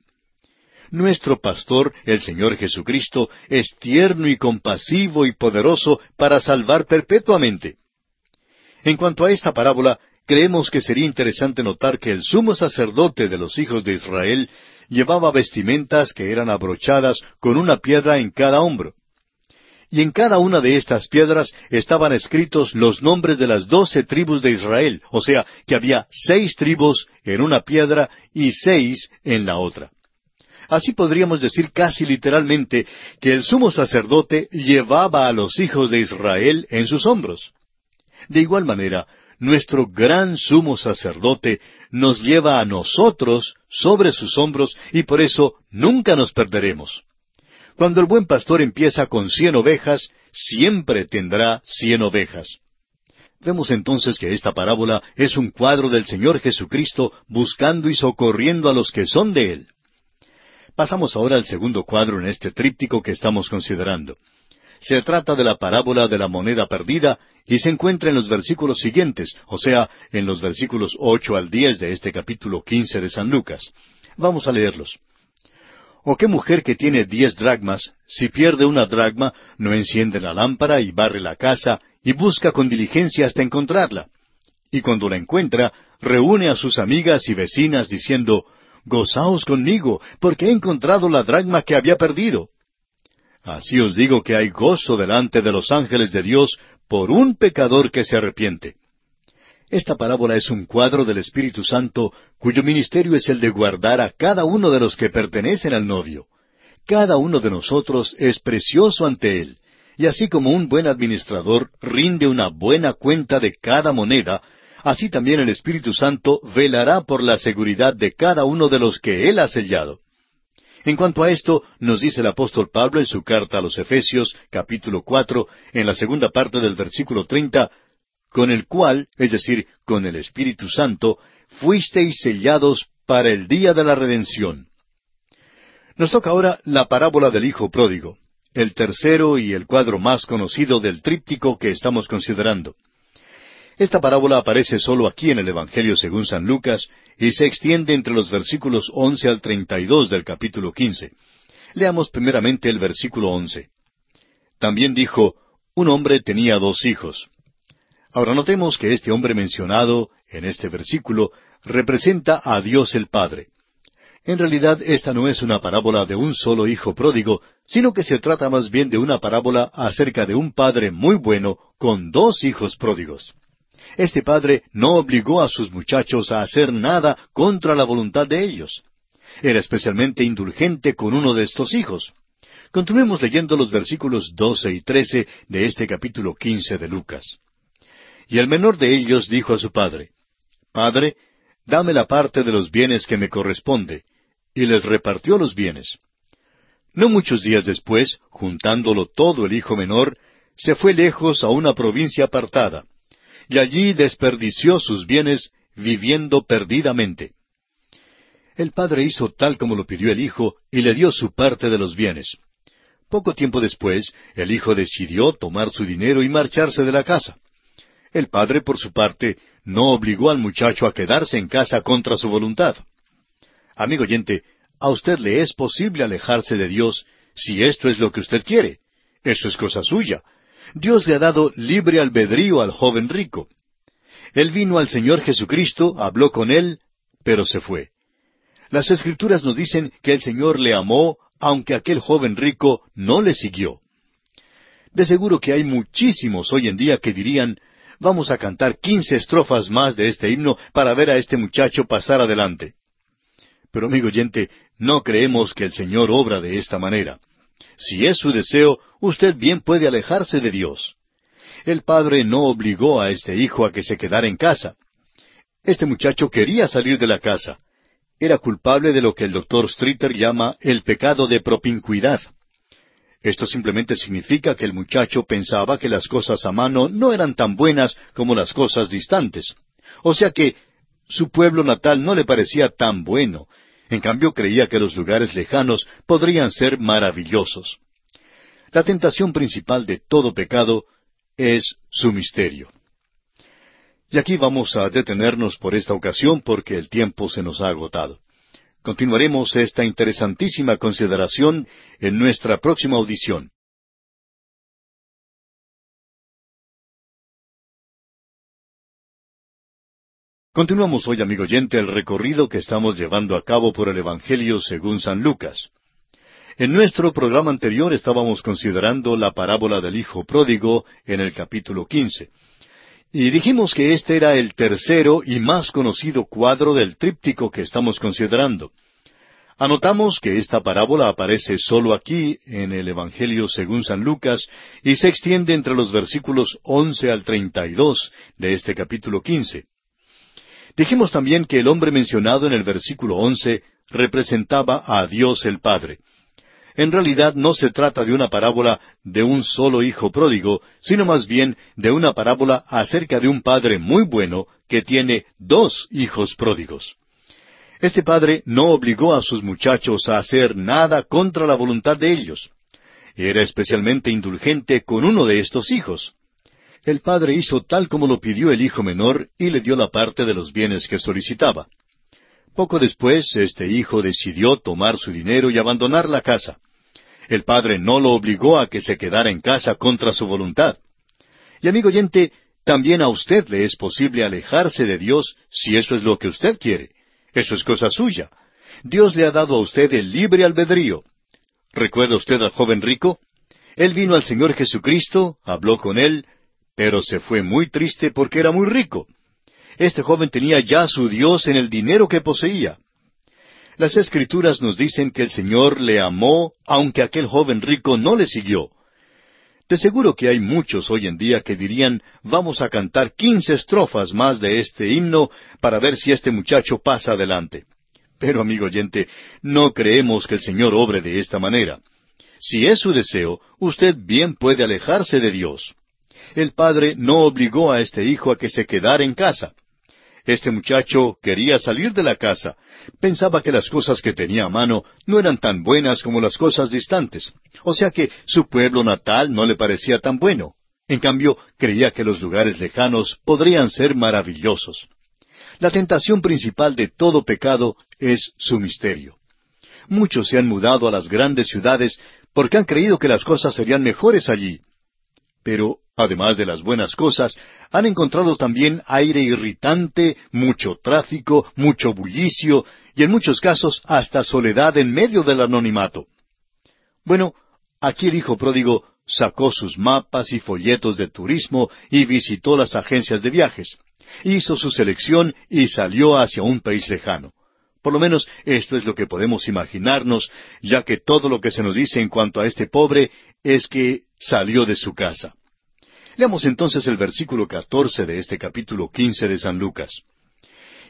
Speaker 1: Nuestro pastor, el Señor Jesucristo, es tierno y compasivo y poderoso para salvar perpetuamente. En cuanto a esta parábola, creemos que sería interesante notar que el sumo sacerdote de los hijos de Israel llevaba vestimentas que eran abrochadas con una piedra en cada hombro. Y en cada una de estas piedras estaban escritos los nombres de las doce tribus de Israel, o sea, que había seis tribus en una piedra y seis en la otra. Así podríamos decir casi literalmente que el sumo sacerdote llevaba a los hijos de Israel en sus hombros. De igual manera, nuestro gran sumo sacerdote nos lleva a nosotros sobre sus hombros y por eso nunca nos perderemos. Cuando el buen pastor empieza con cien ovejas, siempre tendrá cien ovejas. Vemos entonces que esta parábola es un cuadro del Señor Jesucristo buscando y socorriendo a los que son de Él. Pasamos ahora al segundo cuadro en este tríptico que estamos considerando. Se trata de la parábola de la moneda perdida y se encuentra en los versículos siguientes, o sea, en los versículos ocho al diez de este capítulo quince de San Lucas. Vamos a leerlos. ¿O qué mujer que tiene diez dragmas, si pierde una dragma, no enciende la lámpara y barre la casa y busca con diligencia hasta encontrarla? Y cuando la encuentra, reúne a sus amigas y vecinas diciendo, Gozaos conmigo, porque he encontrado la dragma que había perdido. Así os digo que hay gozo delante de los ángeles de Dios por un pecador que se arrepiente. Esta parábola es un cuadro del Espíritu Santo cuyo ministerio es el de guardar a cada uno de los que pertenecen al novio. Cada uno de nosotros es precioso ante Él, y así como un buen administrador rinde una buena cuenta de cada moneda, así también el Espíritu Santo velará por la seguridad de cada uno de los que Él ha sellado. En cuanto a esto, nos dice el apóstol Pablo en su carta a los Efesios, capítulo cuatro, en la segunda parte del versículo treinta, con el cual, es decir, con el Espíritu Santo, fuisteis sellados para el día de la redención. Nos toca ahora la parábola del Hijo Pródigo, el tercero y el cuadro más conocido del tríptico que estamos considerando. Esta parábola aparece solo aquí en el Evangelio según San Lucas y se extiende entre los versículos once al treinta y dos del capítulo quince. Leamos primeramente el versículo once. También dijo, un hombre tenía dos hijos. Ahora notemos que este hombre mencionado en este versículo representa a Dios el Padre. En realidad esta no es una parábola de un solo hijo pródigo, sino que se trata más bien de una parábola acerca de un padre muy bueno con dos hijos pródigos. Este padre no obligó a sus muchachos a hacer nada contra la voluntad de ellos. Era especialmente indulgente con uno de estos hijos. Continuemos leyendo los versículos doce y trece de este capítulo quince de Lucas. Y el menor de ellos dijo a su padre, Padre, dame la parte de los bienes que me corresponde, y les repartió los bienes. No muchos días después, juntándolo todo el hijo menor, se fue lejos a una provincia apartada, y allí desperdició sus bienes viviendo perdidamente. El padre hizo tal como lo pidió el hijo y le dio su parte de los bienes. Poco tiempo después, el hijo decidió tomar su dinero y marcharse de la casa. El padre, por su parte, no obligó al muchacho a quedarse en casa contra su voluntad. Amigo oyente, a usted le es posible alejarse de Dios si esto es lo que usted quiere. Eso es cosa suya. Dios le ha dado libre albedrío al joven rico. Él vino al Señor Jesucristo, habló con él, pero se fue. Las escrituras nos dicen que el Señor le amó, aunque aquel joven rico no le siguió. De seguro que hay muchísimos hoy en día que dirían, vamos a cantar quince estrofas más de este himno para ver a este muchacho pasar adelante. Pero amigo oyente, no creemos que el Señor obra de esta manera. Si es su deseo, usted bien puede alejarse de Dios. El padre no obligó a este hijo a que se quedara en casa. Este muchacho quería salir de la casa. Era culpable de lo que el doctor Streeter llama el pecado de propincuidad. Esto simplemente significa que el muchacho pensaba que las cosas a mano no eran tan buenas como las cosas distantes. O sea que su pueblo natal no le parecía tan bueno, en cambio creía que los lugares lejanos podrían ser maravillosos. La tentación principal de todo pecado es su misterio. Y aquí vamos a detenernos por esta ocasión porque el tiempo se nos ha agotado. Continuaremos esta interesantísima consideración en nuestra próxima audición. Continuamos hoy, amigo oyente, el recorrido que estamos llevando a cabo por el Evangelio según San Lucas. En nuestro programa anterior estábamos considerando la parábola del Hijo Pródigo en el capítulo quince. Y dijimos que este era el tercero y más conocido cuadro del tríptico que estamos considerando. Anotamos que esta parábola aparece solo aquí en el Evangelio según San Lucas y se extiende entre los versículos once al treinta y dos de este capítulo quince. Dijimos también que el hombre mencionado en el versículo once representaba a Dios el Padre. En realidad no se trata de una parábola de un solo hijo pródigo, sino más bien de una parábola acerca de un padre muy bueno que tiene dos hijos pródigos. Este padre no obligó a sus muchachos a hacer nada contra la voluntad de ellos. Era especialmente indulgente con uno de estos hijos. El padre hizo tal como lo pidió el hijo menor y le dio la parte de los bienes que solicitaba. Poco después, este hijo decidió tomar su dinero y abandonar la casa. El padre no lo obligó a que se quedara en casa contra su voluntad. Y amigo oyente, también a usted le es posible alejarse de Dios si eso es lo que usted quiere. Eso es cosa suya. Dios le ha dado a usted el libre albedrío. ¿Recuerda usted al joven rico? Él vino al Señor Jesucristo, habló con él, pero se fue muy triste porque era muy rico. Este joven tenía ya su Dios en el dinero que poseía. Las escrituras nos dicen que el Señor le amó aunque aquel joven rico no le siguió. De seguro que hay muchos hoy en día que dirían, vamos a cantar quince estrofas más de este himno para ver si este muchacho pasa adelante. Pero, amigo oyente, no creemos que el Señor obre de esta manera. Si es su deseo, usted bien puede alejarse de Dios el padre no obligó a este hijo a que se quedara en casa. Este muchacho quería salir de la casa. Pensaba que las cosas que tenía a mano no eran tan buenas como las cosas distantes. O sea que su pueblo natal no le parecía tan bueno. En cambio, creía que los lugares lejanos podrían ser maravillosos. La tentación principal de todo pecado es su misterio. Muchos se han mudado a las grandes ciudades porque han creído que las cosas serían mejores allí. Pero además de las buenas cosas, han encontrado también aire irritante, mucho tráfico, mucho bullicio y en muchos casos hasta soledad en medio del anonimato. Bueno, aquí el hijo pródigo sacó sus mapas y folletos de turismo y visitó las agencias de viajes. Hizo su selección y salió hacia un país lejano. Por lo menos esto es lo que podemos imaginarnos, ya que todo lo que se nos dice en cuanto a este pobre es que salió de su casa. Leamos entonces el versículo catorce de este capítulo quince de San Lucas.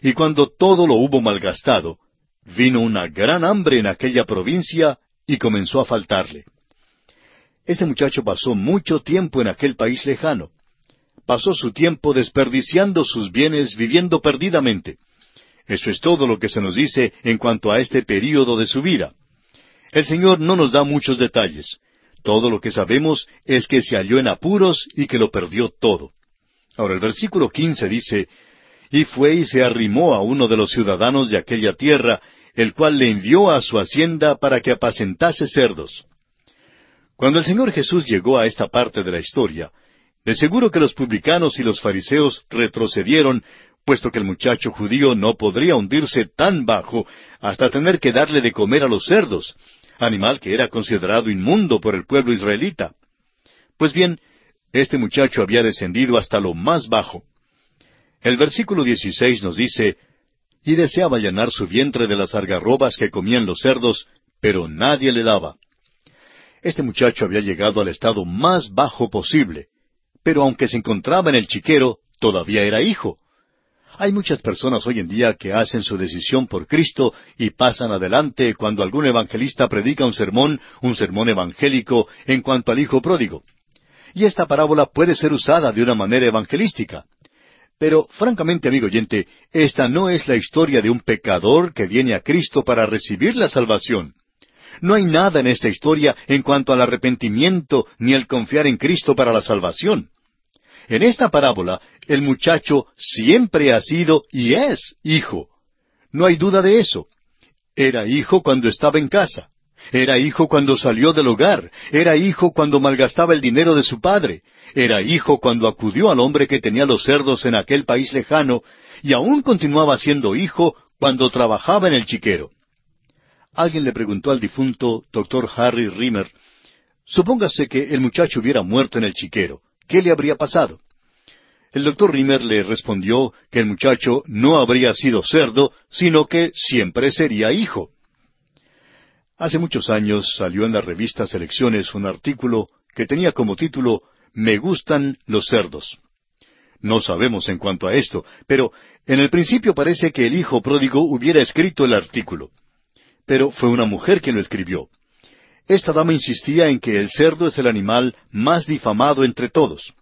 Speaker 1: Y cuando todo lo hubo malgastado, vino una gran hambre en aquella provincia y comenzó a faltarle. Este muchacho pasó mucho tiempo en aquel país lejano. Pasó su tiempo desperdiciando sus bienes, viviendo perdidamente. Eso es todo lo que se nos dice en cuanto a este período de su vida. El Señor no nos da muchos detalles. Todo lo que sabemos es que se halló en apuros y que lo perdió todo. Ahora el versículo quince dice, Y fue y se arrimó a uno de los ciudadanos de aquella tierra, el cual le envió a su hacienda para que apacentase cerdos. Cuando el Señor Jesús llegó a esta parte de la historia, de seguro que los publicanos y los fariseos retrocedieron, puesto que el muchacho judío no podría hundirse tan bajo hasta tener que darle de comer a los cerdos, animal que era considerado inmundo por el pueblo israelita. Pues bien, este muchacho había descendido hasta lo más bajo. El versículo 16 nos dice, y deseaba llenar su vientre de las argarrobas que comían los cerdos, pero nadie le daba. Este muchacho había llegado al estado más bajo posible, pero aunque se encontraba en el chiquero, todavía era hijo. Hay muchas personas hoy en día que hacen su decisión por Cristo y pasan adelante cuando algún evangelista predica un sermón, un sermón evangélico en cuanto al Hijo pródigo. Y esta parábola puede ser usada de una manera evangelística. Pero, francamente, amigo oyente, esta no es la historia de un pecador que viene a Cristo para recibir la salvación. No hay nada en esta historia en cuanto al arrepentimiento ni el confiar en Cristo para la salvación. En esta parábola, el muchacho siempre ha sido y es hijo. No hay duda de eso. Era hijo cuando estaba en casa. Era hijo cuando salió del hogar. Era hijo cuando malgastaba el dinero de su padre. Era hijo cuando acudió al hombre que tenía los cerdos en aquel país lejano. Y aún continuaba siendo hijo cuando trabajaba en el chiquero. Alguien le preguntó al difunto doctor Harry Rimmer, supóngase que el muchacho hubiera muerto en el chiquero, ¿qué le habría pasado? El doctor Rimmer le respondió que el muchacho no habría sido cerdo, sino que siempre sería hijo. Hace muchos años salió en la revista Selecciones un artículo que tenía como título Me gustan los cerdos. No sabemos en cuanto a esto, pero en el principio parece que el hijo pródigo hubiera escrito el artículo. Pero fue una mujer quien lo escribió. Esta dama insistía en que el cerdo es el animal más difamado entre todos.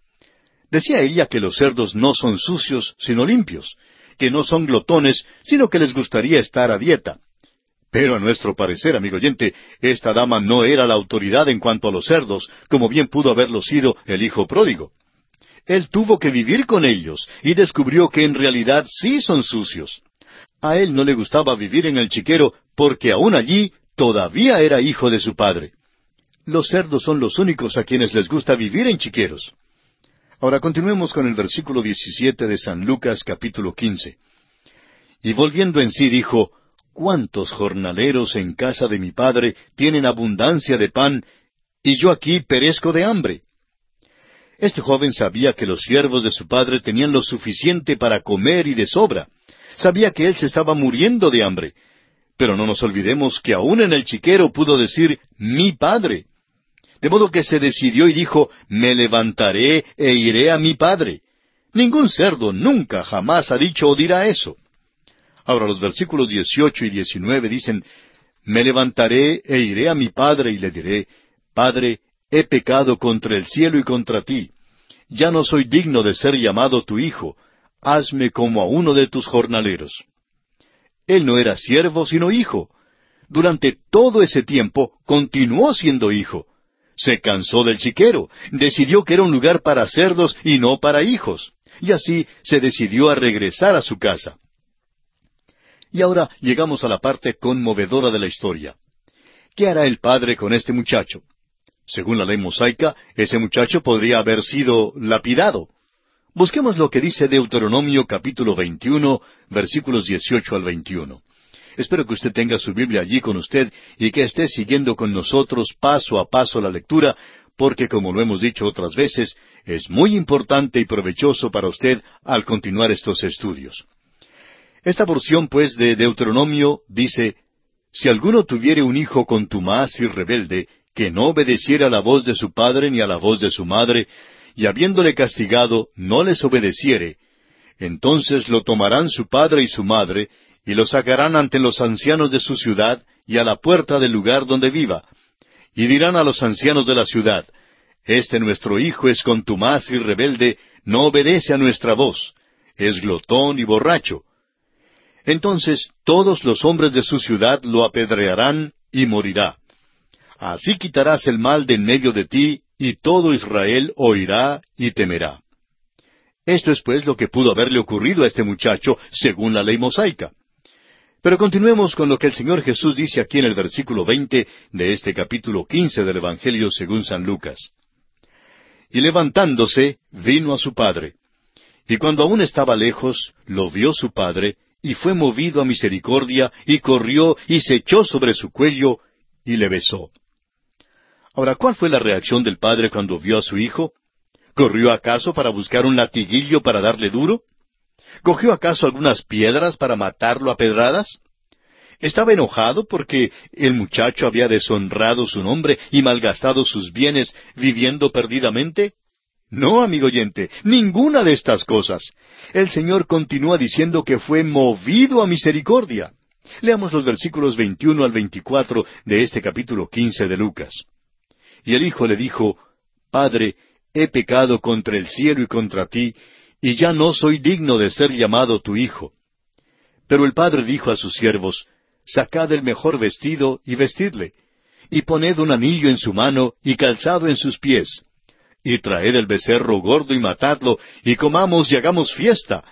Speaker 1: Decía ella que los cerdos no son sucios, sino limpios, que no son glotones, sino que les gustaría estar a dieta. Pero a nuestro parecer, amigo oyente, esta dama no era la autoridad en cuanto a los cerdos, como bien pudo haberlo sido el hijo pródigo. Él tuvo que vivir con ellos y descubrió que en realidad sí son sucios. A él no le gustaba vivir en el chiquero porque aún allí todavía era hijo de su padre. Los cerdos son los únicos a quienes les gusta vivir en chiqueros. Ahora continuemos con el versículo 17 de San Lucas capítulo 15. Y volviendo en sí dijo, ¿Cuántos jornaleros en casa de mi padre tienen abundancia de pan, y yo aquí perezco de hambre? Este joven sabía que los siervos de su padre tenían lo suficiente para comer y de sobra. Sabía que él se estaba muriendo de hambre. Pero no nos olvidemos que aún en el chiquero pudo decir mi padre. De modo que se decidió y dijo, me levantaré e iré a mi padre. Ningún cerdo nunca jamás ha dicho o dirá eso. Ahora los versículos 18 y 19 dicen, me levantaré e iré a mi padre y le diré, Padre, he pecado contra el cielo y contra ti. Ya no soy digno de ser llamado tu hijo. Hazme como a uno de tus jornaleros. Él no era siervo, sino hijo. Durante todo ese tiempo continuó siendo hijo. Se cansó del chiquero, decidió que era un lugar para cerdos y no para hijos, y así se decidió a regresar a su casa. Y ahora llegamos a la parte conmovedora de la historia. ¿Qué hará el padre con este muchacho? Según la ley mosaica, ese muchacho podría haber sido lapidado. Busquemos lo que dice Deuteronomio capítulo 21, versículos 18 al 21. Espero que usted tenga su Biblia allí con usted y que esté siguiendo con nosotros paso a paso la lectura, porque como lo hemos dicho otras veces, es muy importante y provechoso para usted al continuar estos estudios. Esta porción, pues, de Deuteronomio dice, Si alguno tuviere un hijo contumaz y rebelde, que no obedeciera a la voz de su padre ni a la voz de su madre, y habiéndole castigado no les obedeciere, entonces lo tomarán su padre y su madre, y lo sacarán ante los ancianos de su ciudad y a la puerta del lugar donde viva, y dirán a los ancianos de la ciudad, Este nuestro hijo es contumaz y rebelde, no obedece a nuestra voz, es glotón y borracho. Entonces todos los hombres de su ciudad lo apedrearán y morirá. Así quitarás el mal de en medio de ti, y todo Israel oirá y temerá. Esto es pues lo que pudo haberle ocurrido a este muchacho según la ley mosaica. Pero continuemos con lo que el Señor Jesús dice aquí en el versículo veinte de este capítulo quince del Evangelio según San Lucas. Y levantándose, vino a su padre. Y cuando aún estaba lejos, lo vio su padre, y fue movido a misericordia, y corrió, y se echó sobre su cuello, y le besó. Ahora, ¿cuál fue la reacción del padre cuando vio a su hijo? ¿Corrió acaso para buscar un latiguillo para darle duro? ¿Cogió acaso algunas piedras para matarlo a pedradas? ¿Estaba enojado porque el muchacho había deshonrado su nombre y malgastado sus bienes viviendo perdidamente? No, amigo oyente, ninguna de estas cosas. El Señor continúa diciendo que fue movido a misericordia. Leamos los versículos 21 al 24 de este capítulo 15 de Lucas. Y el hijo le dijo, Padre, he pecado contra el cielo y contra ti, y ya no soy digno de ser llamado tu hijo. Pero el padre dijo a sus siervos, Sacad el mejor vestido y vestidle, y poned un anillo en su mano y calzado en sus pies, y traed el becerro gordo y matadlo, y comamos y hagamos fiesta,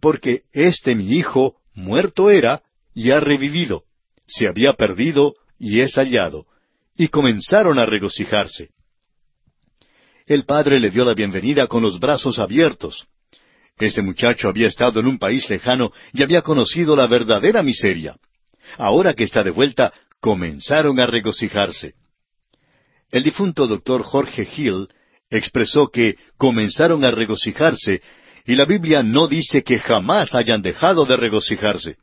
Speaker 1: porque este mi hijo muerto era y ha revivido, se había perdido y es hallado. Y comenzaron a regocijarse. El padre le dio la bienvenida con los brazos abiertos. Este muchacho había estado en un país lejano y había conocido la verdadera miseria. Ahora que está de vuelta, comenzaron a regocijarse. El difunto doctor Jorge Hill expresó que comenzaron a regocijarse y la Biblia no dice que jamás hayan dejado de regocijarse.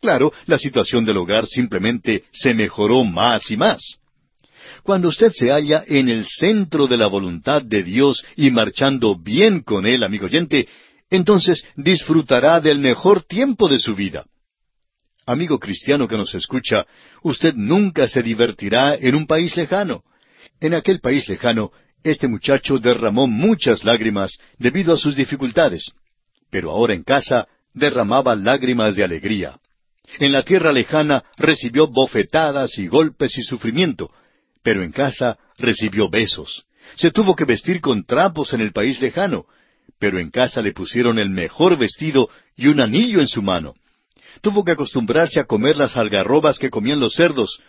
Speaker 1: Claro, la situación del hogar simplemente se mejoró más y más. Cuando usted se halla en el centro de la voluntad de Dios y marchando bien con Él, amigo oyente, entonces disfrutará del mejor tiempo de su vida. Amigo cristiano que nos escucha, usted nunca se divertirá en un país lejano. En aquel país lejano, este muchacho derramó muchas lágrimas debido a sus dificultades, pero ahora en casa derramaba lágrimas de alegría. En la tierra lejana recibió bofetadas y golpes y sufrimiento, pero en casa recibió besos. Se tuvo que vestir con trapos en el país lejano, pero en casa le pusieron el mejor vestido y un anillo en su mano. Tuvo que acostumbrarse a comer las algarrobas que comían los cerdos,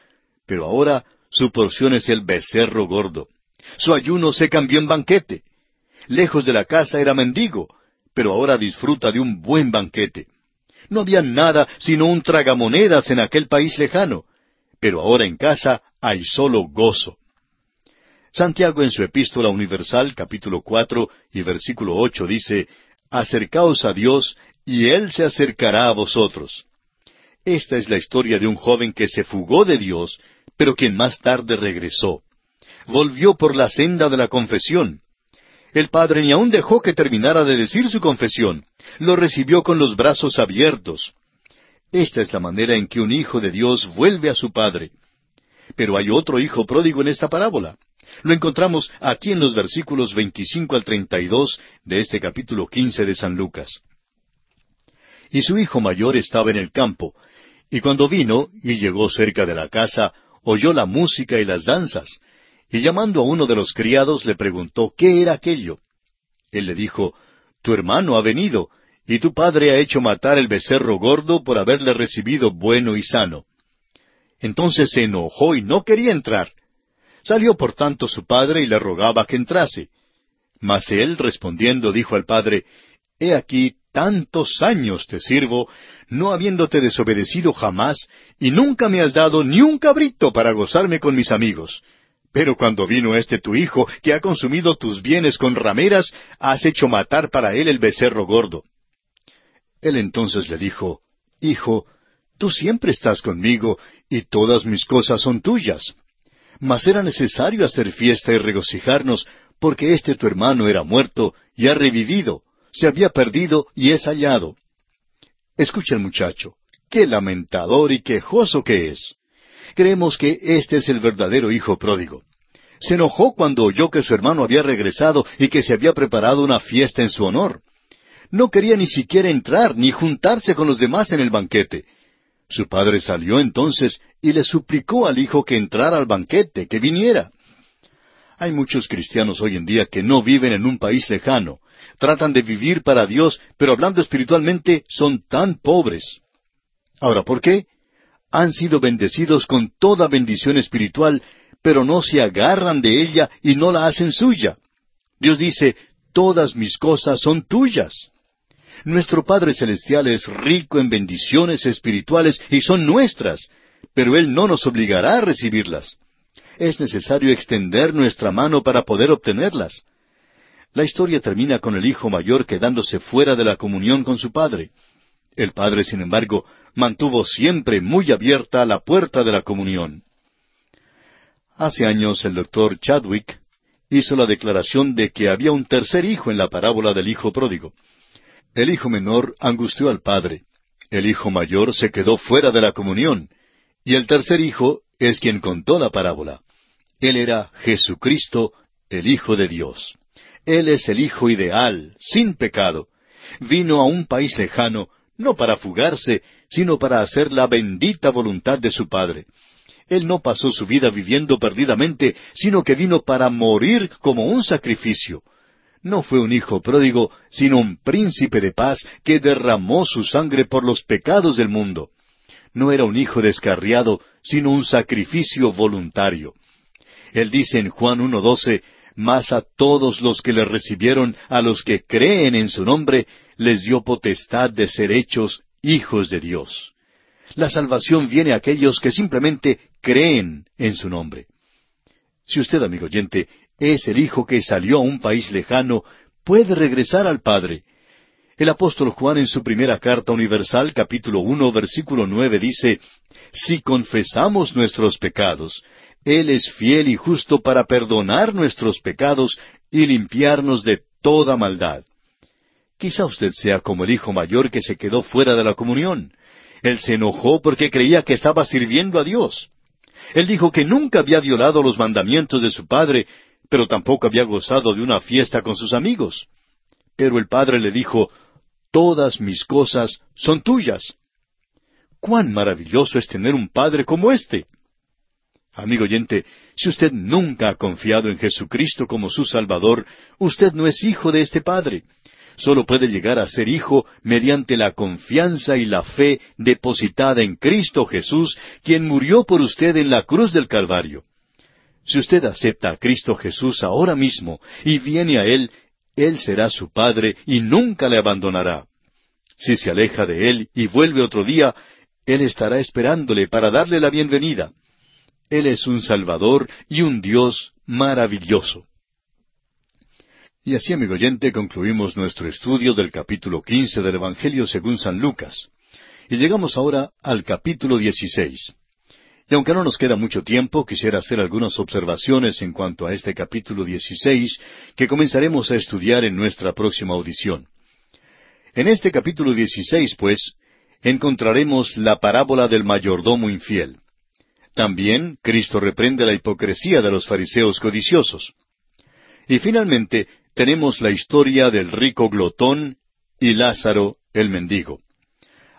Speaker 1: pero ahora su porción es el becerro gordo. Su ayuno se cambió en banquete. Lejos de la casa era mendigo, pero ahora disfruta de un buen banquete. No había nada sino un tragamonedas en aquel país lejano, pero ahora en casa hay solo gozo. Santiago en su epístola universal capítulo cuatro y versículo ocho dice, Acercaos a Dios y Él se acercará a vosotros. Esta es la historia de un joven que se fugó de Dios, pero quien más tarde regresó. Volvió por la senda de la confesión. El padre ni aun dejó que terminara de decir su confesión. Lo recibió con los brazos abiertos. Esta es la manera en que un hijo de Dios vuelve a su padre. Pero hay otro hijo pródigo en esta parábola. Lo encontramos aquí en los versículos 25 al 32 de este capítulo 15 de San Lucas. Y su hijo mayor estaba en el campo, y cuando vino y llegó cerca de la casa, oyó la música y las danzas, y llamando a uno de los criados le preguntó qué era aquello. Él le dijo, Tu hermano ha venido, y tu padre ha hecho matar el becerro gordo por haberle recibido bueno y sano. Entonces se enojó y no quería entrar. Salió por tanto su padre y le rogaba que entrase. Mas él respondiendo dijo al padre, He aquí tantos años te sirvo, no habiéndote desobedecido jamás, y nunca me has dado ni un cabrito para gozarme con mis amigos. Pero cuando vino este tu hijo, que ha consumido tus bienes con rameras, has hecho matar para él el becerro gordo. Él entonces le dijo, Hijo, tú siempre estás conmigo, y todas mis cosas son tuyas. Mas era necesario hacer fiesta y regocijarnos, porque este tu hermano era muerto y ha revivido, se había perdido y es hallado. Escucha el muchacho, qué lamentador y quejoso que es. Creemos que este es el verdadero hijo pródigo. Se enojó cuando oyó que su hermano había regresado y que se había preparado una fiesta en su honor. No quería ni siquiera entrar ni juntarse con los demás en el banquete. Su padre salió entonces y le suplicó al hijo que entrara al banquete, que viniera. Hay muchos cristianos hoy en día que no viven en un país lejano, tratan de vivir para Dios, pero hablando espiritualmente son tan pobres. Ahora, ¿por qué? Han sido bendecidos con toda bendición espiritual, pero no se agarran de ella y no la hacen suya. Dios dice, todas mis cosas son tuyas. Nuestro Padre Celestial es rico en bendiciones espirituales y son nuestras, pero Él no nos obligará a recibirlas. Es necesario extender nuestra mano para poder obtenerlas. La historia termina con el hijo mayor quedándose fuera de la comunión con su padre. El padre, sin embargo, mantuvo siempre muy abierta la puerta de la comunión. Hace años el doctor Chadwick hizo la declaración de que había un tercer hijo en la parábola del hijo pródigo. El hijo menor angustió al padre. El hijo mayor se quedó fuera de la comunión. Y el tercer hijo es quien contó la parábola. Él era Jesucristo, el Hijo de Dios. Él es el Hijo ideal, sin pecado. Vino a un país lejano, no para fugarse, sino para hacer la bendita voluntad de su Padre. Él no pasó su vida viviendo perdidamente, sino que vino para morir como un sacrificio. No fue un hijo pródigo, sino un príncipe de paz que derramó su sangre por los pecados del mundo. No era un hijo descarriado, sino un sacrificio voluntario. Él dice en Juan 1.12, Mas a todos los que le recibieron, a los que creen en su nombre, les dio potestad de ser hechos hijos de Dios. La salvación viene a aquellos que simplemente creen en su nombre. Si usted, amigo oyente, es el hijo que salió a un país lejano, puede regresar al Padre. El apóstol Juan en su primera carta universal, capítulo uno, versículo nueve, dice, Si confesamos nuestros pecados, Él es fiel y justo para perdonar nuestros pecados y limpiarnos de toda maldad. Quizá usted sea como el hijo mayor que se quedó fuera de la comunión. Él se enojó porque creía que estaba sirviendo a Dios. Él dijo que nunca había violado los mandamientos de su padre, pero tampoco había gozado de una fiesta con sus amigos. Pero el padre le dijo, Todas mis cosas son tuyas. Cuán maravilloso es tener un padre como este. Amigo oyente, si usted nunca ha confiado en Jesucristo como su Salvador, usted no es hijo de este Padre solo puede llegar a ser hijo mediante la confianza y la fe depositada en Cristo Jesús, quien murió por usted en la cruz del Calvario. Si usted acepta a Cristo Jesús ahora mismo y viene a Él, Él será su Padre y nunca le abandonará. Si se aleja de Él y vuelve otro día, Él estará esperándole para darle la bienvenida. Él es un Salvador y un Dios maravilloso. Y así, amigo oyente, concluimos nuestro estudio del capítulo quince del Evangelio según San Lucas. Y llegamos ahora al capítulo dieciséis. Y aunque no nos queda mucho tiempo, quisiera hacer algunas observaciones en cuanto a este capítulo dieciséis que comenzaremos a estudiar en nuestra próxima audición. En este capítulo dieciséis, pues, encontraremos la parábola del mayordomo infiel. También Cristo reprende la hipocresía de los fariseos codiciosos. Y finalmente tenemos la historia del rico glotón y Lázaro el mendigo.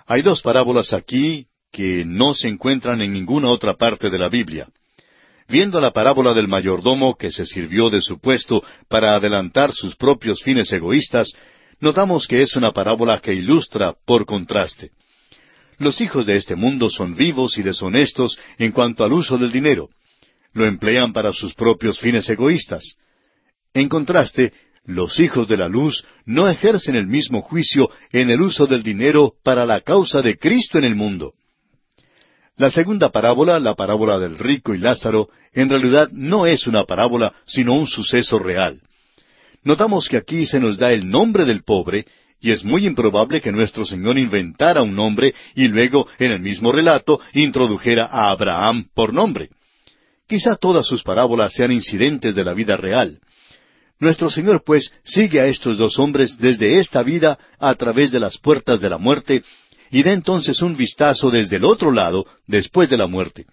Speaker 1: Hay dos parábolas aquí que no se encuentran en ninguna otra parte de la Biblia. Viendo la parábola del mayordomo que se sirvió de su puesto para adelantar sus propios fines egoístas, notamos que es una parábola que ilustra por contraste. Los hijos de este mundo son vivos y deshonestos en cuanto al uso del dinero. Lo emplean para sus propios fines egoístas. En contraste, los hijos de la luz no ejercen el mismo juicio en el uso del dinero para la causa de Cristo en el mundo. La segunda parábola, la parábola del rico y Lázaro, en realidad no es una parábola, sino un suceso real. Notamos que aquí se nos da el nombre del pobre, y es muy improbable que nuestro Señor inventara un nombre y luego, en el mismo relato, introdujera a Abraham por nombre. Quizá todas sus parábolas sean incidentes de la vida real. Nuestro Señor, pues, sigue a estos dos hombres desde esta vida a través de las puertas de la muerte y da entonces un vistazo desde el otro lado después de la muerte.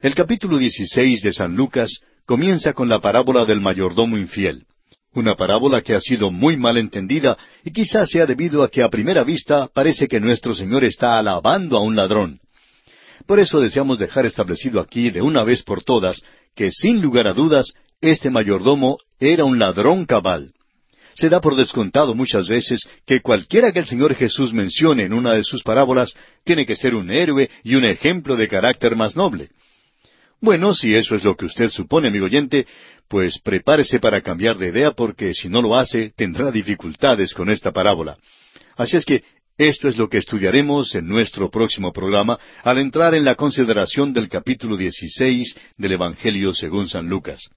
Speaker 1: El capítulo 16 de San Lucas comienza con la parábola del mayordomo infiel, una parábola que ha sido muy mal entendida y quizás sea debido a que a primera vista parece que nuestro Señor está alabando a un ladrón. Por eso deseamos dejar establecido aquí de una vez por todas que sin lugar a dudas este mayordomo era un ladrón cabal. Se da por descontado muchas veces que cualquiera que el Señor Jesús mencione en una de sus parábolas tiene que ser un héroe y un ejemplo de carácter más noble. Bueno, si eso es lo que usted supone, amigo oyente, pues prepárese para cambiar de idea porque si no lo hace tendrá dificultades con esta parábola. Así es que esto es lo que estudiaremos en nuestro próximo programa al entrar en la consideración del capítulo 16 del Evangelio según San Lucas.